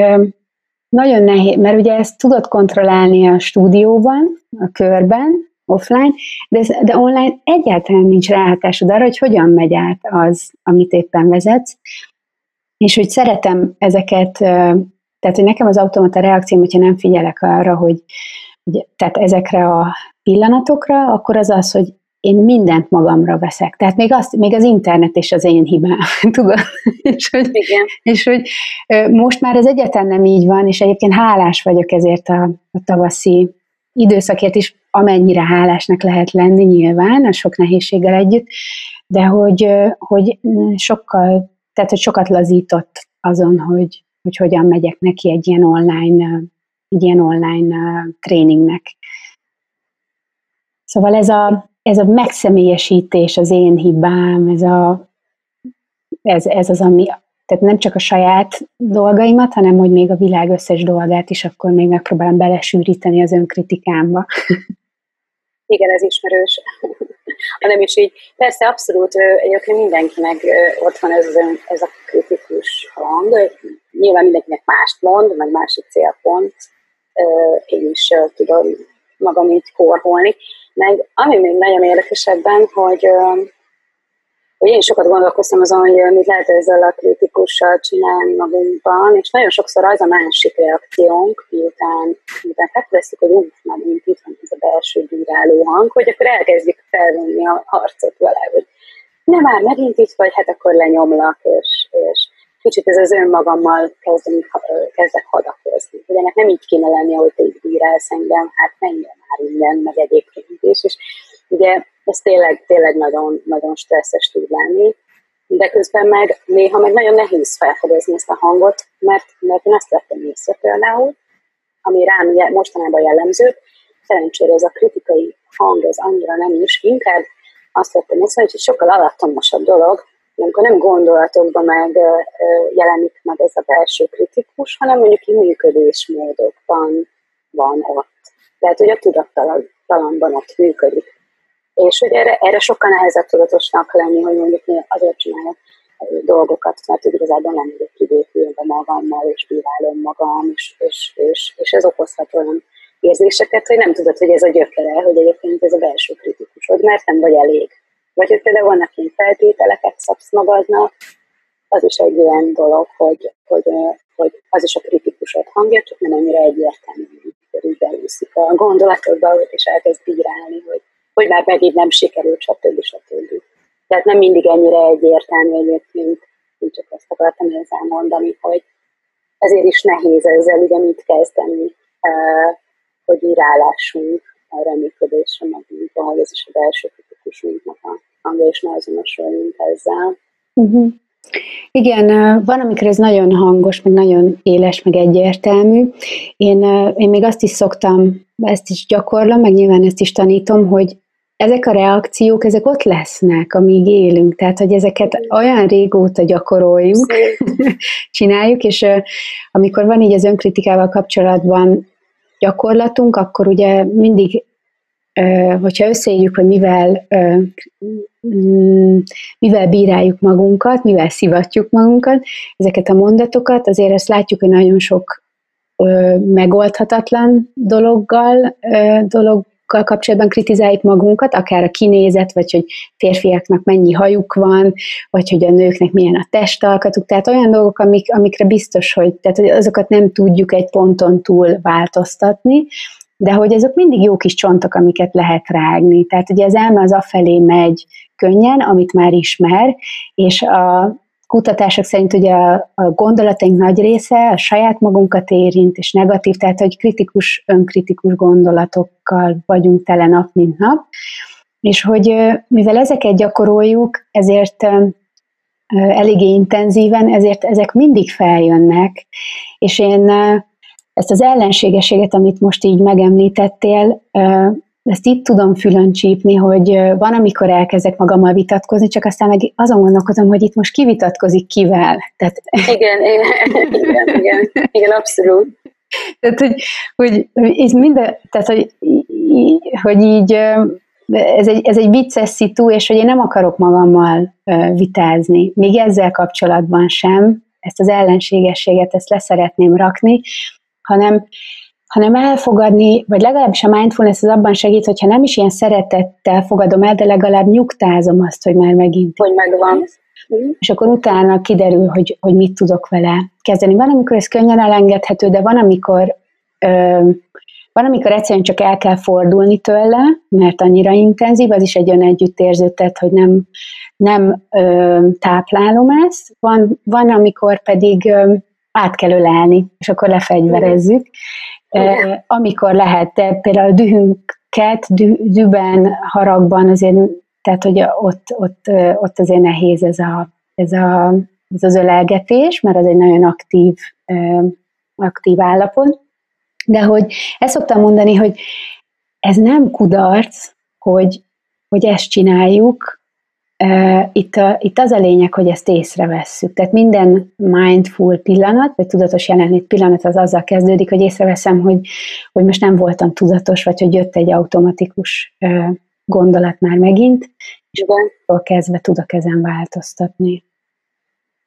nagyon nehéz, mert ugye ezt tudod kontrollálni a stúdióban, a körben, offline, de, ez, de online egyáltalán nincs ráhatásod arra, hogy hogyan megy át az, amit éppen vezetsz, és hogy szeretem ezeket tehát, hogy nekem az automata reakcióm, hogyha nem figyelek arra, hogy, hogy tehát ezekre a pillanatokra, akkor az az, hogy én mindent magamra veszek. Tehát még, azt, még az internet is az én hibám, tudod? és, hogy, Igen. és hogy most már ez egyetlen nem így van, és egyébként hálás vagyok ezért a, a tavaszi időszakért is, amennyire hálásnak lehet lenni nyilván, a sok nehézséggel együtt, de hogy, hogy sokkal, tehát hogy sokat lazított azon, hogy, hogy hogyan megyek neki egy ilyen online, egy ilyen online tréningnek. Szóval ez a, ez a megszemélyesítés, az én hibám, ez, a, ez, ez az, ami, tehát nem csak a saját dolgaimat, hanem hogy még a világ összes dolgát is akkor még megpróbálom belesűríteni az önkritikámba. Igen, ez ismerős. hanem is így, persze abszolút egyébként mindenkinek ott van ez, az ön, ez a kritikus hang. Nyilván mindenkinek mást mond, meg másik célpont. Én is tudom magam így korholni. Meg ami még nagyon érdekesebben, hogy hogy én sokat gondolkoztam azon, hogy mit lehet ezzel a kritikussal csinálni magunkban, és nagyon sokszor az a másik reakciónk, miután, miután felveszünk, hogy úgy már mint itt van ez a belső bíráló hang, hogy akkor elkezdjük felvenni a harcot vele, hogy nem már megint itt vagy, hát akkor lenyomlak, és, és kicsit ez az önmagammal kezdem, kezdek hadakozni. Hogy ennek nem így kéne lenni, hogy te így bírálsz engem, hát menjen már innen, meg egyébként is. És ugye ez tényleg, tényleg nagyon, nagyon stresszes tud lenni, de közben meg néha meg nagyon nehéz felfedezni ezt a hangot, mert, mert én azt vettem észre például, ami rám mostanában jellemző, szerencsére ez a kritikai hang, ez annyira nem is, inkább azt vettem észre, hogy sokkal alattomosabb dolog, amikor nem gondolatokban meg jelenik meg ez a belső kritikus, hanem mondjuk működésmódokban van ott. Tehát, hogy a tudattalanban ott működik. És hogy erre, erre sokkal nehezebb tudatosnak lenni, hogy mondjuk azért csinálok dolgokat, mert igazából nem vagyok kibékülve magammal, és bírálom magam, és, és, és, és ez okozhat olyan érzéseket, hogy nem tudod, hogy ez a gyökere, hogy egyébként ez a belső kritikusod, mert nem vagy elég. Vagy hogy például vannak ilyen feltételeket szabsz magadnak, az is egy ilyen dolog, hogy, hogy, hogy az is a kritikusod hangja, csak nem annyira egyértelmű, hogy így belúszik a gondolatodba, és elkezd bírálni, hogy hogy már megint nem sikerült, stb. stb. Tehát nem mindig ennyire egyértelmű egyébként, én csak ezt akartam ezzel mondani, hogy ezért is nehéz ezzel ugye mit kezdeni, hogy így a működésre magunkban, hogy ez is a belső kritikusunknak a hangja, és ne azonosuljunk ezzel. Uh-huh. Igen, van, amikor ez nagyon hangos, meg nagyon éles, meg egyértelmű. Én, én még azt is szoktam, ezt is gyakorlom, meg nyilván ezt is tanítom, hogy ezek a reakciók, ezek ott lesznek, amíg élünk, tehát, hogy ezeket olyan régóta gyakoroljuk, csináljuk, és amikor van így az önkritikával kapcsolatban gyakorlatunk, akkor ugye mindig, hogyha összeírjuk, hogy mivel, mm, mivel bíráljuk magunkat, mivel szivatjuk magunkat, ezeket a mondatokat, azért azt látjuk, hogy nagyon sok megoldhatatlan dologgal, dolog, kapcsolatban kritizáljuk magunkat, akár a kinézet, vagy hogy férfiaknak mennyi hajuk van, vagy hogy a nőknek milyen a testalkatuk, tehát olyan dolgok, amik, amikre biztos, hogy, tehát, hogy azokat nem tudjuk egy ponton túl változtatni, de hogy azok mindig jó kis csontok, amiket lehet rágni. Tehát ugye az elme az afelé megy könnyen, amit már ismer, és a kutatások szerint ugye a, a gondolataink nagy része a saját magunkat érint, és negatív, tehát hogy kritikus, önkritikus gondolatokkal vagyunk tele nap, mint nap, és hogy mivel ezeket gyakoroljuk, ezért eléggé intenzíven, ezért ezek mindig feljönnek, és én ezt az ellenségességet, amit most így megemlítettél, ezt itt tudom fülön csípni, hogy van, amikor elkezdek magammal vitatkozni, csak aztán meg azon gondolkozom, hogy itt most ki vitatkozik kivel. Tehát... Igen, igen, igen, igen, igen, abszolút. Tehát, hogy, hogy ez minden, tehát, hogy, hogy így ez egy, ez egy vicces szitu, és hogy én nem akarok magammal vitázni, még ezzel kapcsolatban sem, ezt az ellenségességet, ezt leszeretném rakni, hanem hanem elfogadni, vagy legalábbis a mindfulness az abban segít, hogyha nem is ilyen szeretettel fogadom el, de legalább nyugtázom azt, hogy már megint. Hogy megvan. És akkor utána kiderül, hogy, hogy mit tudok vele kezdeni. Van, amikor ez könnyen elengedhető, de van, amikor ö, van, amikor egyszerűen csak el kell fordulni tőle, mert annyira intenzív, az is egy olyan együttérző tett, hogy nem, nem ö, táplálom ezt. Van, van, amikor pedig ö, át kell ölelni, és akkor lefegyverezzük. Igen. Amikor lehet, de például a dühünket, dü, düben, haragban azért, tehát hogy ott, ott, ott azért nehéz ez, a, ez, a, ez az ölelgetés, mert az egy nagyon aktív, aktív állapot. De hogy ezt szoktam mondani, hogy ez nem kudarc, hogy, hogy ezt csináljuk, itt, a, itt az a lényeg, hogy ezt észrevesszük. Tehát minden mindful pillanat, vagy tudatos jelenlét pillanat az azzal kezdődik, hogy észreveszem, hogy, hogy most nem voltam tudatos, vagy hogy jött egy automatikus gondolat már megint, és akkor kezdve tudok ezen változtatni.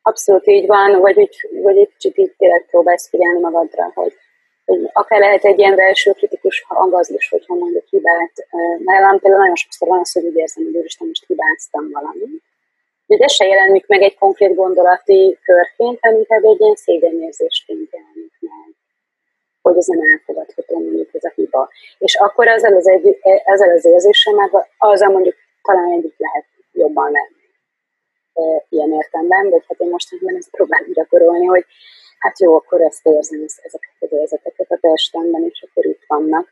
Abszolút így van, vagy, úgy, vagy egy kicsit így tényleg próbálsz figyelni magadra, hogy akár lehet egy ilyen belső kritikus hang az is, hogyha mondjuk hibát, nálam például nagyon sokszor van az, hogy úgy érzem, hogy úristen, most hibáztam valamit. De ez se jelenik meg egy konkrét gondolati körként, hanem inkább egy ilyen szégyenérzésként jelenik meg hogy ez nem elfogadható mondjuk ez a hiba. És akkor ezzel az, egy, ezzel az érzéssel már azzal mondjuk talán együtt lehet jobban lenni. Ilyen értemben, de hát én most ezt próbálom gyakorolni, hogy hát jó, akkor ezt érzem, ezeket az érzeteket a testemben, és akkor itt vannak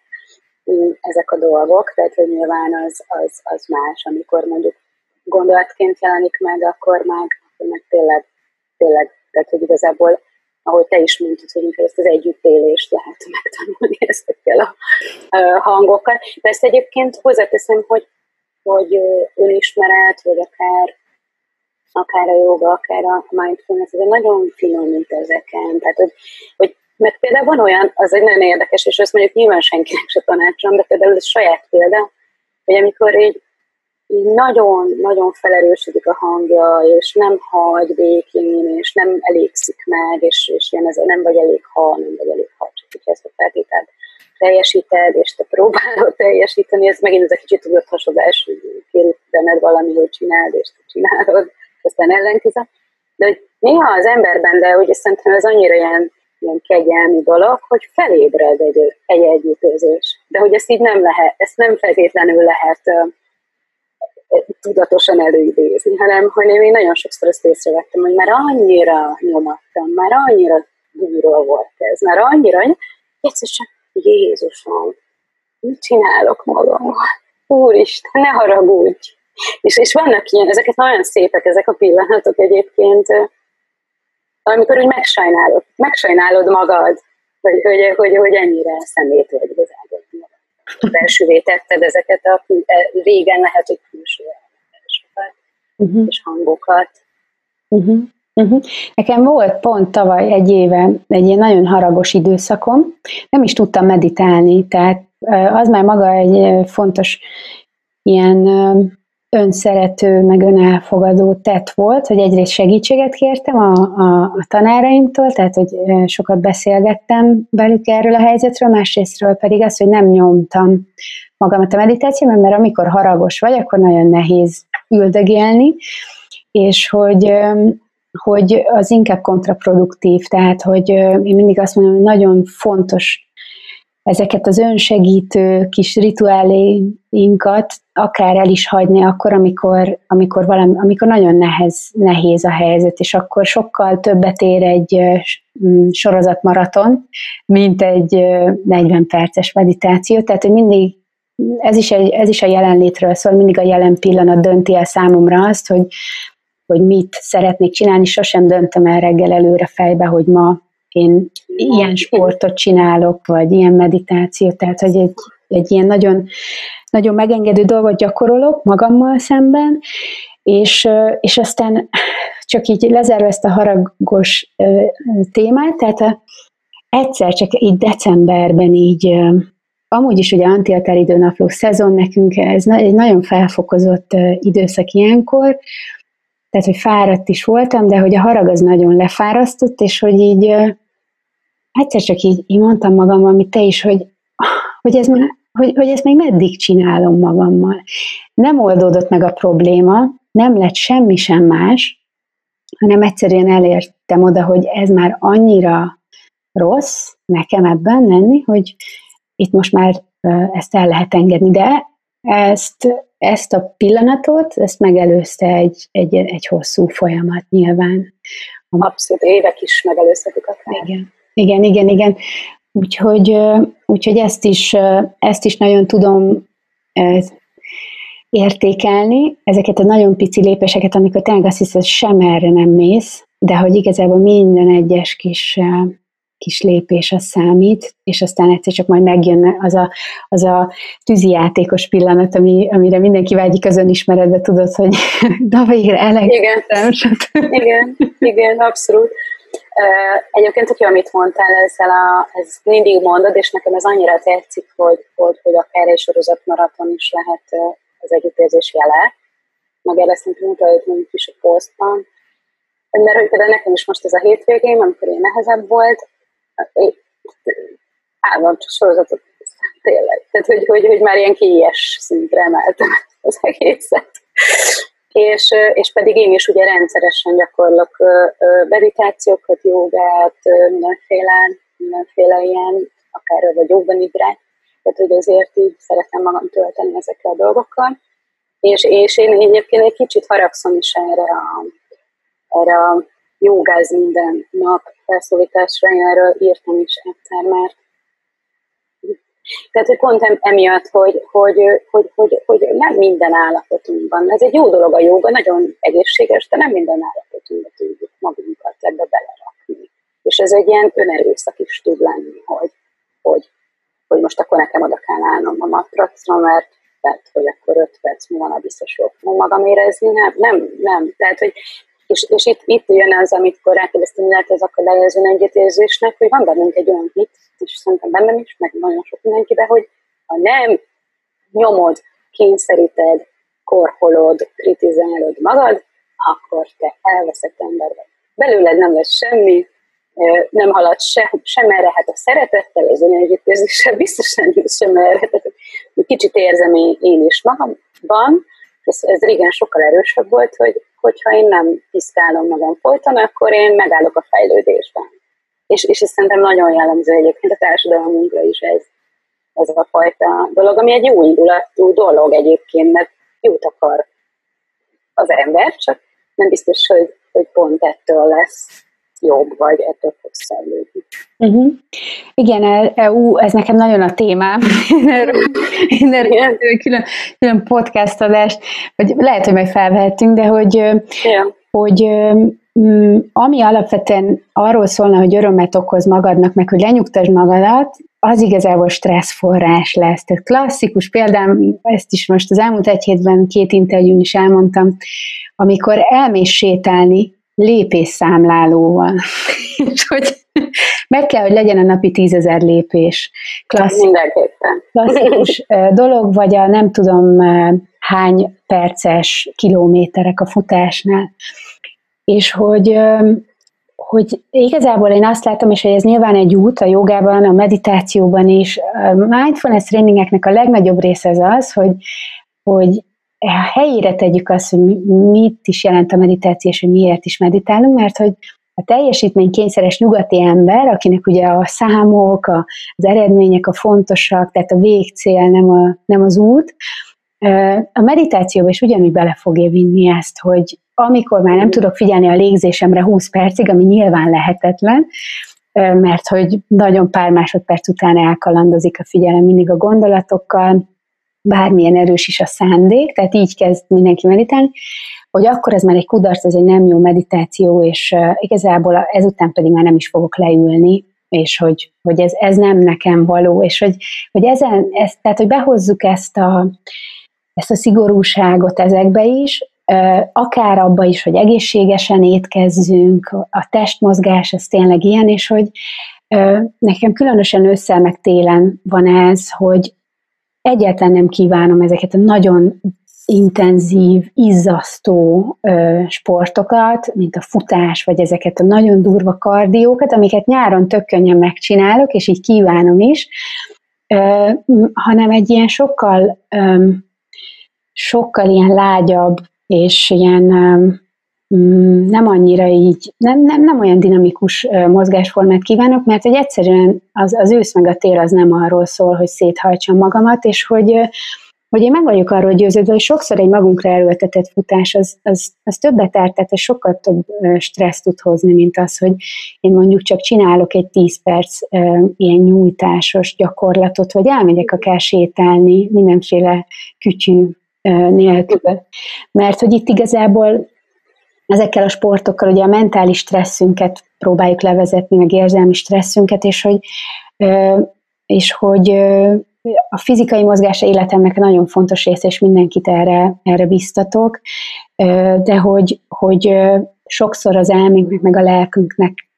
mm, ezek a dolgok, tehát hogy nyilván az, az, az más, amikor mondjuk gondolatként jelenik meg, akkor meg, akkor meg tényleg, tényleg, tehát hogy igazából ahogy te is mondtad, hogy ezt az együttélést lehet megtanulni ezekkel a, a hangokkal. ezt egyébként hozzáteszem, hogy, hogy önismeret, vagy akár akár a joga, akár a mindfulness, ez nagyon finom, mint ezeken. Tehát, hogy, hogy mert például van olyan, az egy nagyon érdekes, és ezt mondjuk nyilván senkinek se tanácsom, de például ez saját példa, hogy amikor így, nagyon-nagyon felerősödik a hangja, és nem hagy békén, és nem elégszik meg, és, és ilyen ez nem vagy elég ha, nem vagy elég ha, csak hogyha ezt a feltételt teljesíted, és te próbálod teljesíteni, ez megint ez a kicsit tudatosodás, hogy benned valami, hogy csináld, és te csinálod, aztán ellenkezem. De hogy néha az emberben, de ugye szerintem ez annyira ilyen, ilyen kegyelmi dolog, hogy felébred egy, egy együttérzés. De hogy ezt így nem lehet, ezt nem feltétlenül lehet tudatosan előidézni, hanem hogy én nagyon sokszor ezt észrevettem, hogy már annyira nyomattam, már annyira bűről volt ez, már annyira, egyszer csak Jézusom, mit csinálok magammal? Úristen, ne haragudj! És, és vannak ilyen, ezeket nagyon szépek ezek a pillanatok egyébként, amikor úgy megsajnálod, megsajnálod magad, hogy, hogy, hogy, hogy ennyire szemét vagy igazából. Belsővé tetted ezeket a e, régen lehet, hogy külső uh-huh. és hangokat. Uh-huh. Uh-huh. Nekem volt pont tavaly egy éve egy ilyen nagyon haragos időszakom, nem is tudtam meditálni, tehát az már maga egy fontos ilyen önszerető, meg önelfogadó tett volt, hogy egyrészt segítséget kértem a, a, a tanáraimtól, tehát hogy sokat beszélgettem velük erről a helyzetről, másrésztről pedig az, hogy nem nyomtam magamat a meditációban, mert amikor haragos vagy, akkor nagyon nehéz üldögélni, és hogy, hogy az inkább kontraproduktív, tehát hogy én mindig azt mondom, hogy nagyon fontos ezeket az önsegítő kis rituáléinkat akár el is hagyni akkor, amikor, amikor, valami, amikor nagyon nehez, nehéz a helyzet, és akkor sokkal többet ér egy sorozatmaraton, mint egy 40 perces meditáció, tehát hogy mindig ez is, egy, ez is a jelenlétről szól, mindig a jelen pillanat dönti el számomra azt, hogy, hogy mit szeretnék csinálni, sosem döntöm el reggel előre fejbe, hogy ma én ilyen sportot csinálok, vagy ilyen meditációt, tehát hogy egy, egy ilyen nagyon, nagyon megengedő dolgot gyakorolok magammal szemben, és, és aztán csak így lezárva ezt a haragos témát, tehát egyszer csak így decemberben így, amúgy is ugye antiateridőnapló szezon nekünk, ez egy nagyon felfokozott időszak ilyenkor, tehát, hogy fáradt is voltam, de hogy a harag az nagyon lefárasztott, és hogy így egyszer csak így, így mondtam magammal, amit te is, hogy, hogy, ez már, hogy, hogy ezt még meddig csinálom magammal. Nem oldódott meg a probléma, nem lett semmi sem más, hanem egyszerűen elértem oda, hogy ez már annyira rossz nekem ebben lenni, hogy itt most már ezt el lehet engedni, de ezt ezt a pillanatot, ezt megelőzte egy, egy, egy hosszú folyamat nyilván. Abszolút, évek is megelőzhetik akár. Igen, igen, igen, igen. Úgyhogy, úgyhogy ezt, is, ezt is nagyon tudom értékelni, ezeket a nagyon pici lépéseket, amikor tényleg azt hiszed, sem erre nem mész, de hogy igazából minden egyes kis kis lépés az számít, és aztán egyszer csak majd megjön az a, az a tűzijátékos pillanat, ami, amire mindenki vágyik az önismeretbe, tudod, hogy na végre elegedtem. Igen. igen, igen, abszolút. Egyébként tök jó, amit mondtál ezzel a, ez mindig mondod, és nekem ez annyira tetszik, hogy, hogy, hogy akár egy sorozat maraton is lehet az együttérzés jele. Meg erre szerintem mutatjuk is a posztban. Mert hogy például nekem is most ez a hétvégén, amikor én nehezebb volt, állandó sorozatot tényleg. Tehát, hogy, hogy, hogy már ilyen kies szintre emeltem az egészet. És, és pedig én is ugye rendszeresen gyakorlok meditációkat, jogát, mindenféle, mindenféle ilyen, akár vagy joganidrát, tehát hogy azért így szeretem magam tölteni ezekkel a dolgokkal. És, és én egyébként egy kicsit haragszom is erre a, erre a jogáz minden nap felszólításra, én erről írtam is egyszer már. Tehát, hogy pont emiatt, hogy, hogy, hogy, hogy, hogy nem minden állapotunkban. Ez egy jó dolog a joga, nagyon egészséges, de nem minden állapotunkban tudjuk magunkat ebbe belerakni. És ez egy ilyen önerőszak is tud lenni, hogy, hogy, hogy most akkor nekem oda kell állnom a matracra, mert tehát, hogy akkor öt perc múlva biztos jól magam érezni. Nem, nem, nem. Tehát, hogy és, és itt, itt jön az, amit rákérdeztem, hogy lehet ez akadályozó együttérzésnek, hogy van bennünk egy olyan hit, és szerintem bennem is, meg nagyon sok mindenkiben, hogy ha nem nyomod, kényszeríted, korholod, kritizálod magad, akkor te elveszett ember vagy. Belőled nem lesz semmi, nem halad se, sem erre, hát a szeretettel, az önegyüttérzéssel biztos nem sem erre. Kicsit érzem én, én is magamban, ez, ez régen sokkal erősebb volt, hogy hogyha én nem piszkálom magam folyton, akkor én megállok a fejlődésben. És, és ez szerintem nagyon jellemző egyébként a társadalmunkra is ez, ez a fajta dolog, ami egy jó indulatú dolog egyébként, mert jót akar az ember, csak nem biztos, hogy, hogy pont ettől lesz jobb, vagy ettől fog fejlődni. Uh-huh. Igen, e, e, ú, ez nekem nagyon a témám. Én erről külön, külön podcast adást, vagy lehet, hogy majd felvehetünk, de hogy, ja. hogy mm, ami alapvetően arról szólna, hogy örömet okoz magadnak, meg hogy lenyugtasd magadat, az igazából stresszforrás lesz. Tehát klasszikus példám, ezt is most az elmúlt egy hétben két interjún is elmondtam, amikor elmész sétálni, lépésszámlálóval. és hogy meg kell, hogy legyen a napi tízezer lépés. Klassz, Mindenképpen. Klasszikus dolog, vagy a nem tudom hány perces kilométerek a futásnál. És hogy hogy igazából én azt látom, és hogy ez nyilván egy út a jogában, a meditációban is, a mindfulness tréningeknek a legnagyobb része az az, hogy, hogy helyére tegyük azt, hogy mit is jelent a meditáció, és hogy miért is meditálunk, mert hogy a teljesítménykényszeres nyugati ember, akinek ugye a számok, a, az eredmények a fontosak, tehát a végcél nem, a, nem az út, a meditációba is ugyanúgy bele fogja vinni ezt, hogy amikor már nem tudok figyelni a légzésemre 20 percig, ami nyilván lehetetlen, mert hogy nagyon pár másodperc után elkalandozik a figyelem mindig a gondolatokkal, bármilyen erős is a szándék, tehát így kezd mindenki meditálni, hogy akkor ez már egy kudarc, ez egy nem jó meditáció, és igazából ezután pedig már nem is fogok leülni, és hogy, hogy ez, ez nem nekem való, és hogy, hogy ezen, ez, tehát hogy behozzuk ezt a, ezt a szigorúságot ezekbe is, akár abba is, hogy egészségesen étkezzünk, a testmozgás, ez tényleg ilyen, és hogy nekem különösen ősszel meg télen van ez, hogy egyáltalán nem kívánom ezeket a nagyon intenzív, izzasztó ö, sportokat, mint a futás, vagy ezeket a nagyon durva kardiókat, amiket nyáron tök könnyen megcsinálok, és így kívánom is, ö, hanem egy ilyen sokkal, ö, sokkal ilyen lágyabb, és ilyen nem annyira így, nem, nem, nem olyan dinamikus mozgásformát kívánok, mert hogy egyszerűen az, az ősz meg a tél az nem arról szól, hogy széthajtsam magamat, és hogy, hogy én meg vagyok arról győződve, hogy sokszor egy magunkra erőltetett futás az, az, az többet árt, tehát ez sokkal több stressz tud hozni, mint az, hogy én mondjuk csak csinálok egy 10 perc ilyen nyújtásos gyakorlatot, vagy elmegyek akár sétálni mindenféle kütyű nélkül. Mert hogy itt igazából ezekkel a sportokkal ugye a mentális stresszünket próbáljuk levezetni, meg érzelmi stresszünket, és hogy, és hogy a fizikai mozgás életemnek nagyon fontos része, és mindenkit erre, erre biztatok, de hogy, hogy sokszor az elménknek, meg a lelkünknek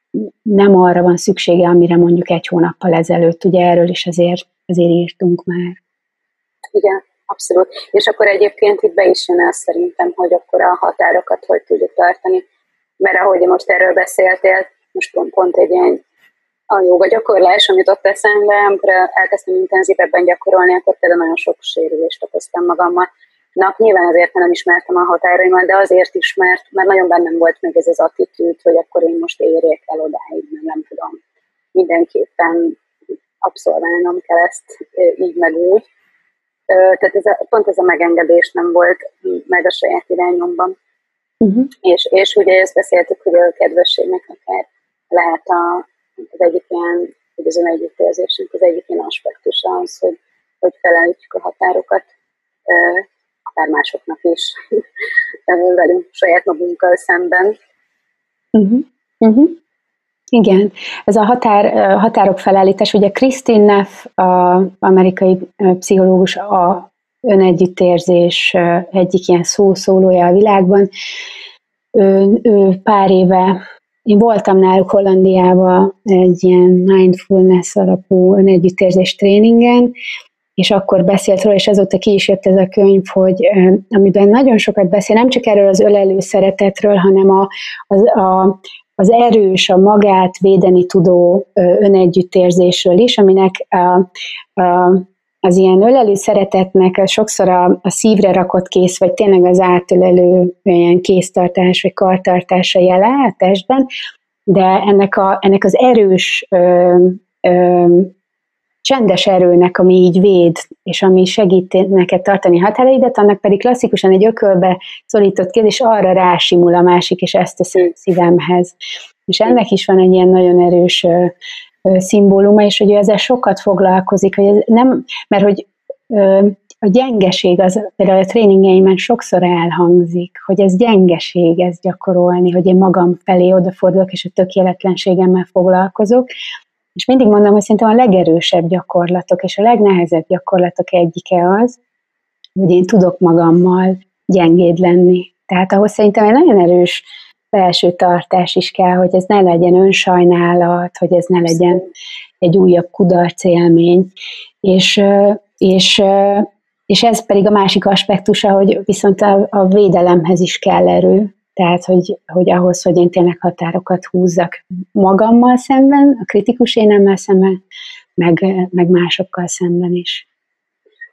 nem arra van szüksége, amire mondjuk egy hónappal ezelőtt, ugye erről is azért, azért írtunk már. Igen, Abszolút. És akkor egyébként itt be is jön el szerintem, hogy akkor a határokat hogy tudjuk tartani. Mert ahogy most erről beszéltél, most pont, pont egy ilyen a joga gyakorlás, amit ott eszembe, amikor elkezdtem intenzívebben gyakorolni, akkor például nagyon sok sérülést okoztam magammal. Na, nyilván azért nem ismertem a határaimat, de azért is, mert, mert nagyon bennem volt meg ez az attitűd, hogy akkor én most érjek el odáig, nem, nem tudom. Mindenképpen abszolválnom kell ezt így meg úgy tehát ez a, pont ez a megengedés nem volt meg a saját irányomban. Uh-huh. És, és ugye ezt beszéltük, hogy a kedvességnek akár lehet a, az egyik ilyen, hogy az önegyüttérzésünk az egyik ilyen aspektus az, hogy, hogy felelítjük a határokat, akár másoknak is, velünk, saját magunkkal szemben. Uh-huh. Uh-huh. Igen, ez a határ, határok felállítás, ugye Christine Neff, a amerikai pszichológus, a önegyüttérzés egyik ilyen szószólója a világban, ő, ő pár éve, én voltam náluk Hollandiában egy ilyen mindfulness alapú önegyüttérzés tréningen, és akkor beszélt róla, és azóta ki is jött ez a könyv, hogy amiben nagyon sokat beszél, nem csak erről az ölelő szeretetről, hanem a, a, a az erős, a magát védeni tudó önegyüttérzésről is, aminek a, a, az ilyen ölelő szeretetnek sokszor a, a szívre rakott kész, vagy tényleg az átölelő ilyen kéztartás, vagy kartartása jele a testben, de ennek, a, ennek az erős ö, ö, csendes erőnek, ami így véd, és ami segít neked tartani határaidat, annak pedig klasszikusan egy ökölbe szorított kéz, és arra rásimul a másik, és ezt a szívemhez. És ennek is van egy ilyen nagyon erős ö, ö, szimbóluma, és hogy ő ezzel sokat foglalkozik, hogy ez nem, mert hogy ö, a gyengeség, az például a tréningeimen sokszor elhangzik, hogy ez gyengeség, ez gyakorolni, hogy én magam felé odafordulok, és a tökéletlenségemmel foglalkozok, és mindig mondom, hogy szerintem a legerősebb gyakorlatok és a legnehezebb gyakorlatok egyike az, hogy én tudok magammal gyengéd lenni. Tehát ahhoz szerintem egy nagyon erős belső tartás is kell, hogy ez ne legyen önsajnálat, hogy ez ne legyen egy újabb kudarc élmény. És, és, és ez pedig a másik aspektusa, hogy viszont a, a védelemhez is kell erő, tehát, hogy, hogy ahhoz, hogy én tényleg határokat húzzak magammal szemben, a kritikus énemmel szemben, meg, meg másokkal szemben is.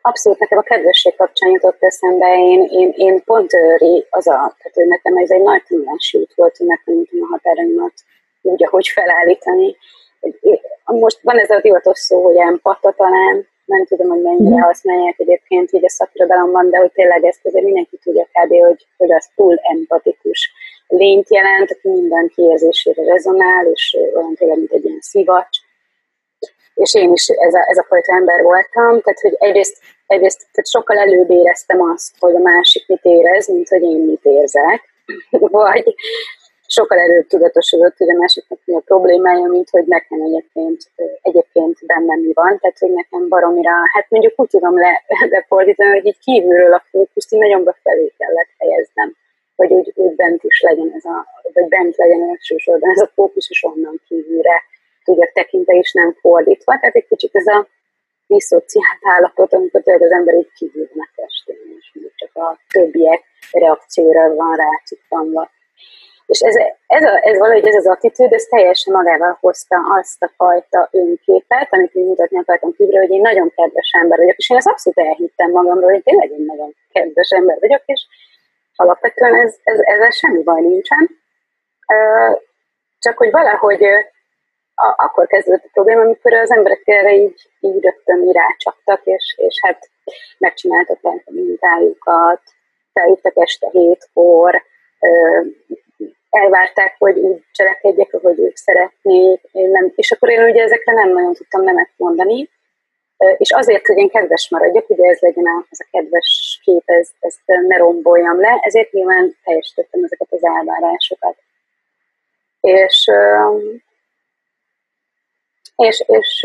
Abszolút, nekem a kedvesség kapcsán jutott eszembe, én, én, én pont őri az a, tehát hogy nekem ez egy nagy út volt, hogy megtanítom a határaimat úgy, ahogy felállítani. Most van ez a divatos szó, hogy empata talán, nem tudom, hogy mennyire mm. használják egyébként így a szakirodalomban, de hogy tényleg ezt azért mindenki tudja kb., hogy, hogy az túl empatikus lényt jelent, aki minden kiérzésére rezonál, és olyan tényleg, mint egy ilyen szivacs. És én is ez a, ez a fajta ember voltam, tehát hogy egyrészt, egyrészt tehát sokkal előbb éreztem azt, hogy a másik mit érez, mint hogy én mit érzek, vagy, sokkal előbb tudatosodott, hogy a másiknak mi a problémája, mint hogy nekem egyébként, egyébként bennem mi van. Tehát, hogy nekem baromira, hát mondjuk úgy tudom le, lefordítani, hogy így kívülről a fókuszt így nagyon befelé kellett helyeznem, hogy úgy, úgy bent is legyen ez a, vagy bent legyen elsősorban ez a fókusz, és onnan kívülre tudjak tekinteni, és nem fordítva. Tehát egy kicsit ez a diszociált állapot, amikor tényleg az ember így kívül a testén, és csak a többiek reakcióra van rácukkanva. És ez, ez, a, ez valahogy ez az attitűd, ez teljesen magával hozta azt a fajta önképet, amit én mutatni akartam kívül, hogy én nagyon kedves ember vagyok, és én ezt abszolút elhittem magamról, hogy tényleg én nagyon kedves ember vagyok, és alapvetően ez, ez, ezzel semmi baj nincsen. Csak hogy valahogy akkor kezdődött a probléma, amikor az emberek erre így, így rögtön rácsaptak, és, és hát megcsináltatták a mintájukat, felhívtak este hétkor, elvárták, hogy úgy cselekedjek, ahogy ők szeretnék, én nem, és akkor én ugye ezekre nem nagyon tudtam nemet mondani, és azért, hogy én kedves maradjak, ugye ez legyen a, ez a kedves kép, ez, ezt ne romboljam le, ezért nyilván teljesítettem ezeket az elvárásokat. És, és, és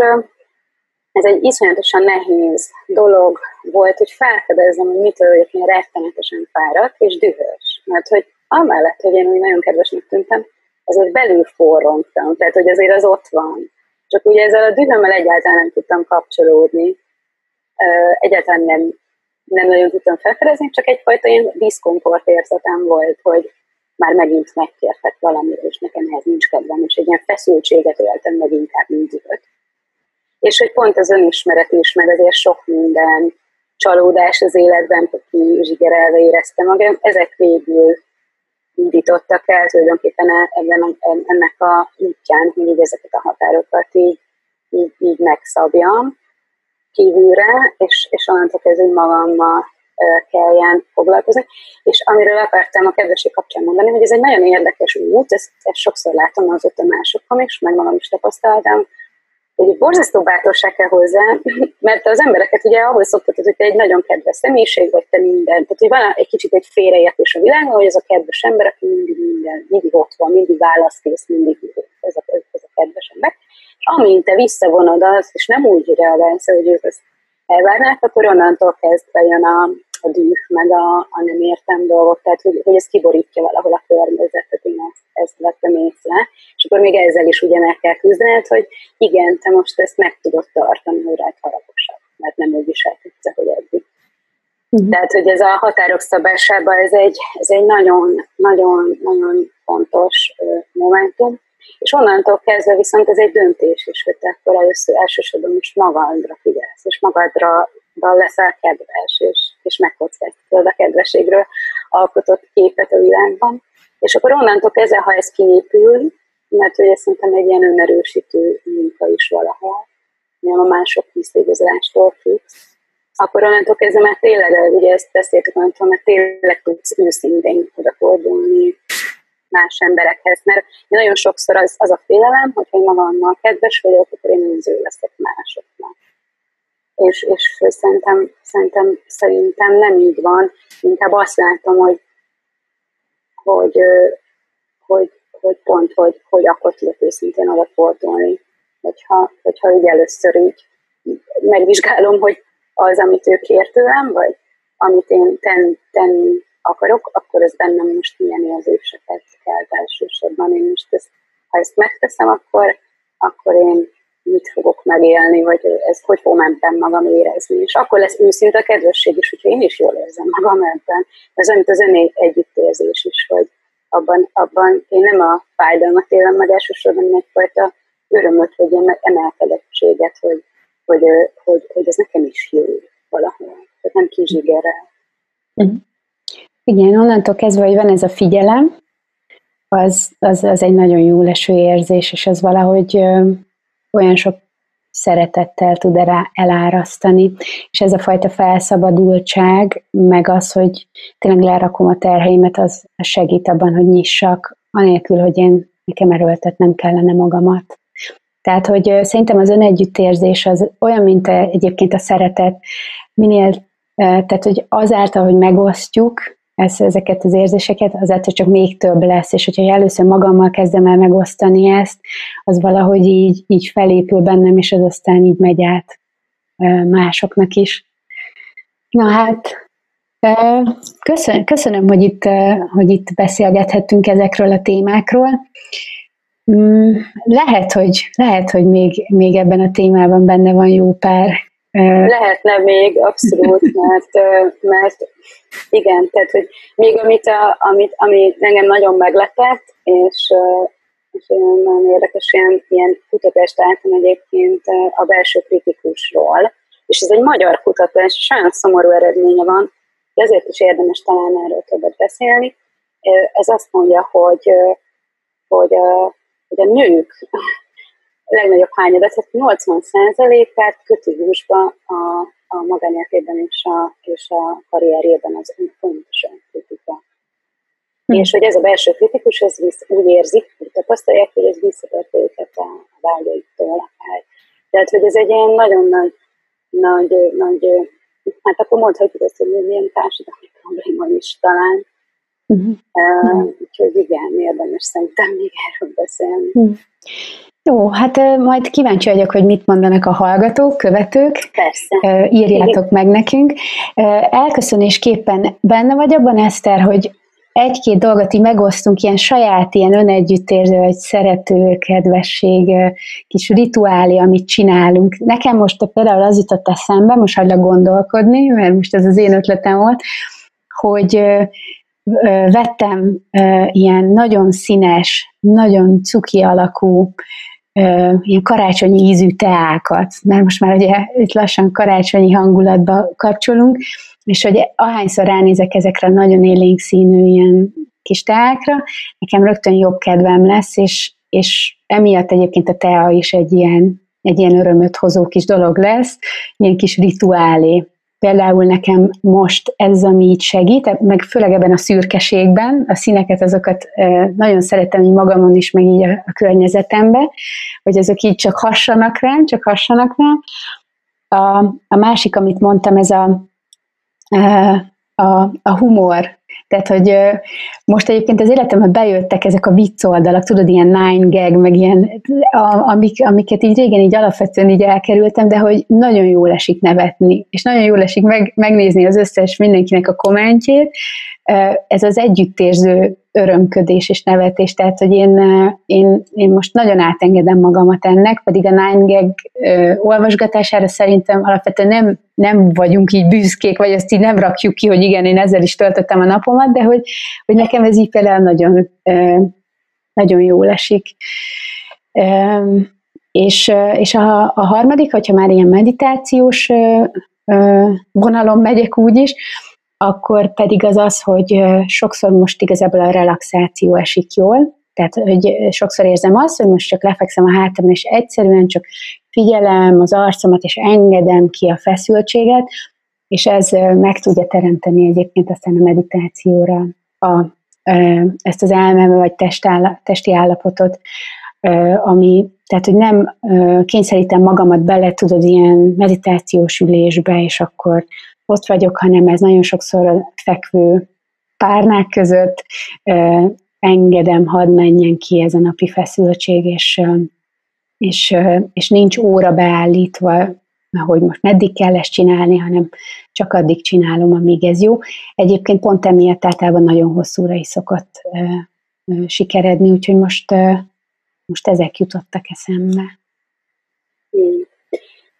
ez egy iszonyatosan nehéz dolog volt, hogy felfedezzem, hogy mitől vagyok én rettenetesen fáradt és dühös. Mert hogy amellett, hogy én úgy nagyon kedvesnek tűntem, azért belül forrongtam, tehát hogy azért az ott van. Csak ugye ezzel a dühömmel egyáltalán nem tudtam kapcsolódni, egyáltalán nem, nem nagyon tudtam felfedezni, csak egyfajta ilyen diszkomfort érzetem volt, hogy már megint megkértek valamire, és nekem ehhez nincs kedvem, és egy ilyen feszültséget éltem meg inkább, mint dühöt. És hogy pont az önismeret is, meg azért sok minden csalódás az életben, aki zsigerelve érezte magam, ezek végül indítottak el tulajdonképpen e- ebben a, ennek a útján, hogy így ezeket a határokat így, így, így megszabjam kívülre, és, és onnantól kezdve magammal kelljen foglalkozni. És amiről akartam a kedvesség kapcsán mondani, hogy ez egy nagyon érdekes út, ezt, ezt sokszor látom az ott a másokon is, meg magam is tapasztaltam, hogy borzasztó bátorság kell hozzá, mert az embereket ugye ahhoz szoktatod, hogy te egy nagyon kedves személyiség vagy, te minden. Tehát, hogy van egy kicsit egy félreértés a világon, hogy ez a kedves ember, aki mindig minden, mindig ott van, mindig válaszkész, mindig ez a, ez a kedves ember. És amint te visszavonod az, és nem úgy reagálsz, hogy ők azt elvárnák, akkor onnantól kezdve jön a, a düh, meg a, a nem értem dolgok, tehát hogy, hogy ez kiborítja valahol a környezetet, én ezt, ezt vettem észre, és akkor még ezzel is ugye meg kell küzdened, hogy igen, te most ezt meg tudod tartani, hogy rád haragosabb, mert nem úgy viselkedsz, hogy eddig. Uh-huh. Tehát, hogy ez a határok szabásában ez egy, ez egy nagyon, nagyon, nagyon fontos momentum, és onnantól kezdve viszont ez egy döntés is, hogy te akkor először elsősorban most magadra figyelsz, és magadra leszel kedves, és, és megkockáztatod a kedveségről alkotott képet a világban. És akkor onnantól kezdve, ha ez kiépül, mert hogy szerintem egy ilyen önerősítő munka is valahol, nem a mások visszaigazolástól fix, akkor onnantól kezdve már tényleg, ugye ezt beszéltük, onnantól, mert tényleg tudsz őszintén odafordulni más emberekhez, mert nagyon sokszor az, az a félelem, hogyha én magammal kedves vagyok, akkor én önző leszek másoknak. És, és szerintem, szerintem, szerintem nem így van, inkább azt látom, hogy, hogy, hogy, hogy pont, hogy, hogy akkor tudok őszintén odafordulni, hogyha, hogyha így először így megvizsgálom, hogy az, amit ő kér tőlem, vagy amit én ten, tenni akarok, akkor ez bennem most milyen érzéseket kelt elsősorban. Én most ezt, ha ezt megteszem, akkor, akkor én mit fogok megélni, vagy ez hogy fogom ebben magam érezni. És akkor lesz őszinte a kedvesség is, hogyha én is jól érzem magam ebben. Ez olyan, mint az ön együttérzés is, hogy abban, abban én nem a fájdalmat élem meg elsősorban, hanem egyfajta örömöt, vagy ilyen emelkedettséget, hogy, hogy, hogy, hogy ez nekem is jó valahol. Tehát nem kizsigerel. Uh-huh. Igen, onnantól kezdve, hogy van ez a figyelem, az, az, az egy nagyon jó leső érzés, és az valahogy olyan sok szeretettel tud rá elárasztani, és ez a fajta felszabadultság, meg az, hogy tényleg lerakom a terheimet, az segít abban, hogy nyissak, anélkül, hogy én nekem erőltetnem kellene magamat. Tehát, hogy szerintem az önegyüttérzés az olyan, mint egyébként a szeretet, minél, tehát, hogy azáltal, hogy megosztjuk ezt, ezeket az érzéseket, azáltal csak még több lesz, és hogyha először magammal kezdem el megosztani ezt, az valahogy így, így felépül bennem, és az aztán így megy át másoknak is. Na hát, köszönöm, köszönöm hogy, itt, hogy itt beszélgethettünk ezekről a témákról. Mm, lehet, hogy, lehet, hogy még, még ebben a témában benne van jó pár. Lehetne még, abszolút, mert, mert igen, tehát, hogy még amit, a, amit ami engem nagyon meglepett, és, és nagyon érdekes, ilyen, ilyen kutatást álltam egyébként a belső kritikusról, és ez egy magyar kutatás, és olyan szomorú eredménye van, ezért is érdemes talán erről többet beszélni. Ez azt mondja, hogy, hogy hogy a nők a legnagyobb hányadat, tehát 80%-át köti húsba a, a magánéletében és a, és a karrierjében az fontosan kritika. Hm. És hogy ez a belső kritikus, ez visz, úgy érzik, úgy tapasztalják, hogy ez visszatart őket a, a vágyaiktól akár. Tehát, hogy ez egy ilyen nagyon nagy, nagy, nagy hát akkor mondhatjuk azt, hogy milyen társadalmi probléma is talán, Uh-huh. Uh, úgyhogy igen, érdemes szerintem még erről beszélni. Uh-huh. Jó, hát majd kíváncsi vagyok, hogy mit mondanak a hallgatók, követők. Persze. Írjátok meg nekünk. Elköszönésképpen benne vagy abban, Eszter, hogy egy-két dolgot így megosztunk, ilyen saját, ilyen önegyüttérző, vagy szerető, kedvesség, kis rituálé, amit csinálunk. Nekem most például az jutott eszembe, most hagylak gondolkodni, mert most ez az én ötletem volt, hogy vettem ilyen nagyon színes, nagyon cuki alakú, ilyen karácsonyi ízű teákat, mert most már ugye itt lassan karácsonyi hangulatba kapcsolunk, és hogy ahányszor ránézek ezekre nagyon élénk színű ilyen kis teákra, nekem rögtön jobb kedvem lesz, és, és emiatt egyébként a tea is egy ilyen, egy ilyen örömöt hozó kis dolog lesz, ilyen kis rituálé. Például nekem most ez, ami így segít, meg főleg ebben a szürkeségben, a színeket azokat nagyon szeretem így magamon is, meg így a, a környezetembe, hogy azok így csak hassanak rám, csak hassanak rám. A, a másik, amit mondtam, ez a, a, a humor, tehát, hogy most egyébként az életemben bejöttek ezek a vicc oldalak, tudod, ilyen nine gag, meg ilyen, amik, amiket így régen így alapvetően így elkerültem, de hogy nagyon jól esik nevetni, és nagyon jól esik meg, megnézni az összes mindenkinek a kommentjét, ez az együttérző örömködés és nevetés, tehát hogy én, én, én most nagyon átengedem magamat ennek, pedig a Nine Gag olvasgatására szerintem alapvetően nem, nem vagyunk így büszkék, vagy ezt így nem rakjuk ki, hogy igen, én ezzel is töltöttem a napomat, de hogy, hogy nekem ez így például nagyon, nagyon jól esik. És, és a, a harmadik, hogyha már ilyen meditációs vonalon megyek úgy is, akkor pedig az az, hogy sokszor most igazából a relaxáció esik jól, tehát, hogy sokszor érzem azt, hogy most csak lefekszem a hátamon, és egyszerűen csak figyelem az arcomat, és engedem ki a feszültséget, és ez meg tudja teremteni egyébként aztán a meditációra a, ezt az elmeme vagy testi állapotot, ami, tehát, hogy nem kényszerítem magamat bele, tudod, ilyen meditációs ülésbe, és akkor ott vagyok, hanem ez nagyon sokszor fekvő párnák között engedem, hadd menjen ki ez a napi feszültség, és, és, és nincs óra beállítva, hogy most meddig kell ezt csinálni, hanem csak addig csinálom, amíg ez jó. Egyébként pont emiatt általában nagyon hosszúra is szokott sikeredni, úgyhogy most, most ezek jutottak eszembe.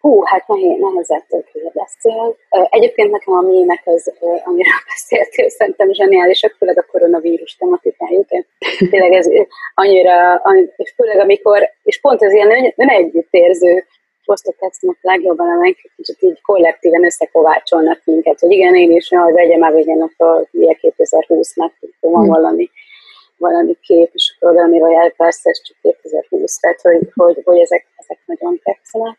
Hú, hát nehéz, nehezettől kérdeztél. Egyébként nekem a mémek, az, amiről beszéltél, szerintem zseniálisak, főleg a koronavírus tematikájuk. Tényleg ez annyira, és főleg amikor, és pont az ilyen ön együttérző posztok tetszenek legjobban, amelyek kicsit így kollektíven összekovácsolnak minket, hogy igen, én is, hogy vegyem már végén a 2020-nak, van hmm. valami valami kép, és akkor oda, amiről persze ez csak 2020, tehát hogy, hogy, hogy ezek, ezek nagyon tetszenek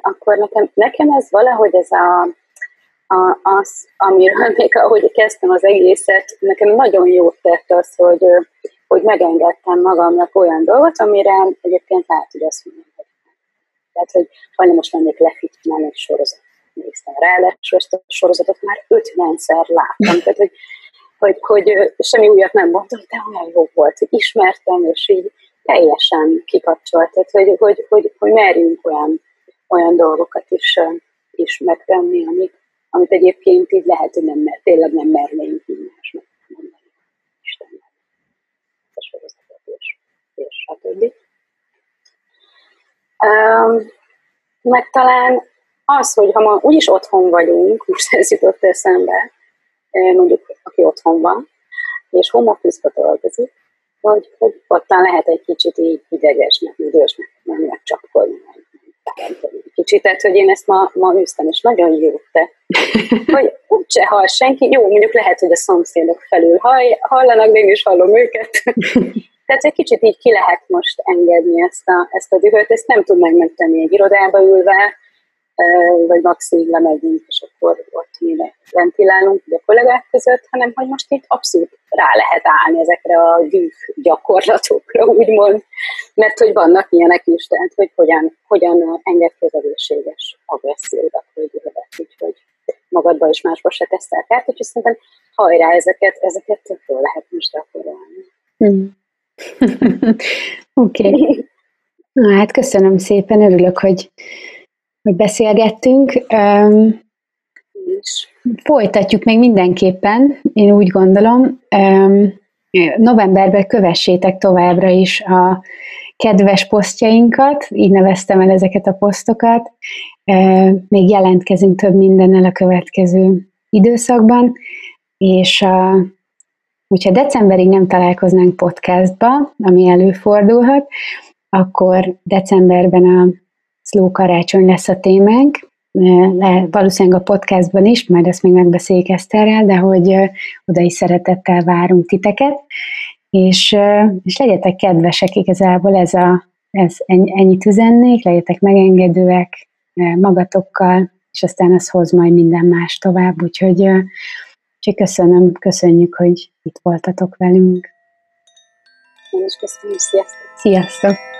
akkor nekem, nekem ez valahogy ez a, a, az, amiről még ahogy kezdtem az egészet, nekem nagyon jót tett az, hogy, hogy megengedtem magamnak olyan dolgot, amire egyébként lehet, hogy azt mondom, hogy tehát, hogy hajna most mennék lefitnálni egy sorozat. Néztem rá, ezt a sorozatot már 50-szer láttam, tehát, hogy, hogy, hogy semmi újat nem mondtam, de olyan jó volt, hogy ismertem, és így teljesen kikapcsolt, tehát, hogy, hogy, hogy, hogy merjünk olyan olyan dolgokat is, is megtenni, amit, amit egyébként így lehet, hogy nem, mer, tényleg nem mernénk így másnak mondani. Istennek. A sorozatot és, és stb. Um, meg talán az, hogy ha ma úgyis otthon vagyunk, most ez jutott eszembe, mondjuk aki otthon van, és home office dolgozik, hogy, hogy ottan lehet egy kicsit így idegesnek, idősnek, nem megcsapkolni, kicsit, tehát hogy én ezt ma, ma üztem, és nagyon jó te. Hogy úgyse hall senki, jó, mondjuk lehet, hogy a szomszédok felül hall, hallanak, de én is hallom őket. Tehát egy kicsit így ki lehet most engedni ezt a, ezt a dühöt, ezt nem tud meg megtenni egy irodába ülve, vagy maximum lemegyünk, és akkor ott mi ventilálunk a kollégák között, hanem hogy most itt abszolút rá lehet állni ezekre a düh gyakorlatokra, úgymond, mert hogy vannak ilyenek is, tehát hogy hogyan, hogyan enged közegészséges agressziódat, hogy jöhet, úgyhogy magadba és másba se teszel kárt, úgyhogy szerintem hajrá ezeket, ezeket többről lehet most gyakorolni. Hmm. Oké. okay. Na hát köszönöm szépen, örülök, hogy hogy beszélgettünk. Folytatjuk még mindenképpen, én úgy gondolom. Novemberben kövessétek továbbra is a kedves posztjainkat, így neveztem el ezeket a posztokat. Még jelentkezünk több mindennel a következő időszakban, és a, hogyha decemberig nem találkoznánk podcastba, ami előfordulhat, akkor decemberben a Slow karácsony lesz a témánk, le, valószínűleg a podcastban is, majd ezt még megbeszéljük Eszterrel, de hogy oda is szeretettel várunk titeket, és, és legyetek kedvesek, igazából ez a, ez ennyit üzennék, legyetek megengedőek magatokkal, és aztán ez hoz majd minden más tovább, úgyhogy, úgyhogy köszönöm, köszönjük, hogy itt voltatok velünk. Én is köszönöm, sziasztok! Sziasztok!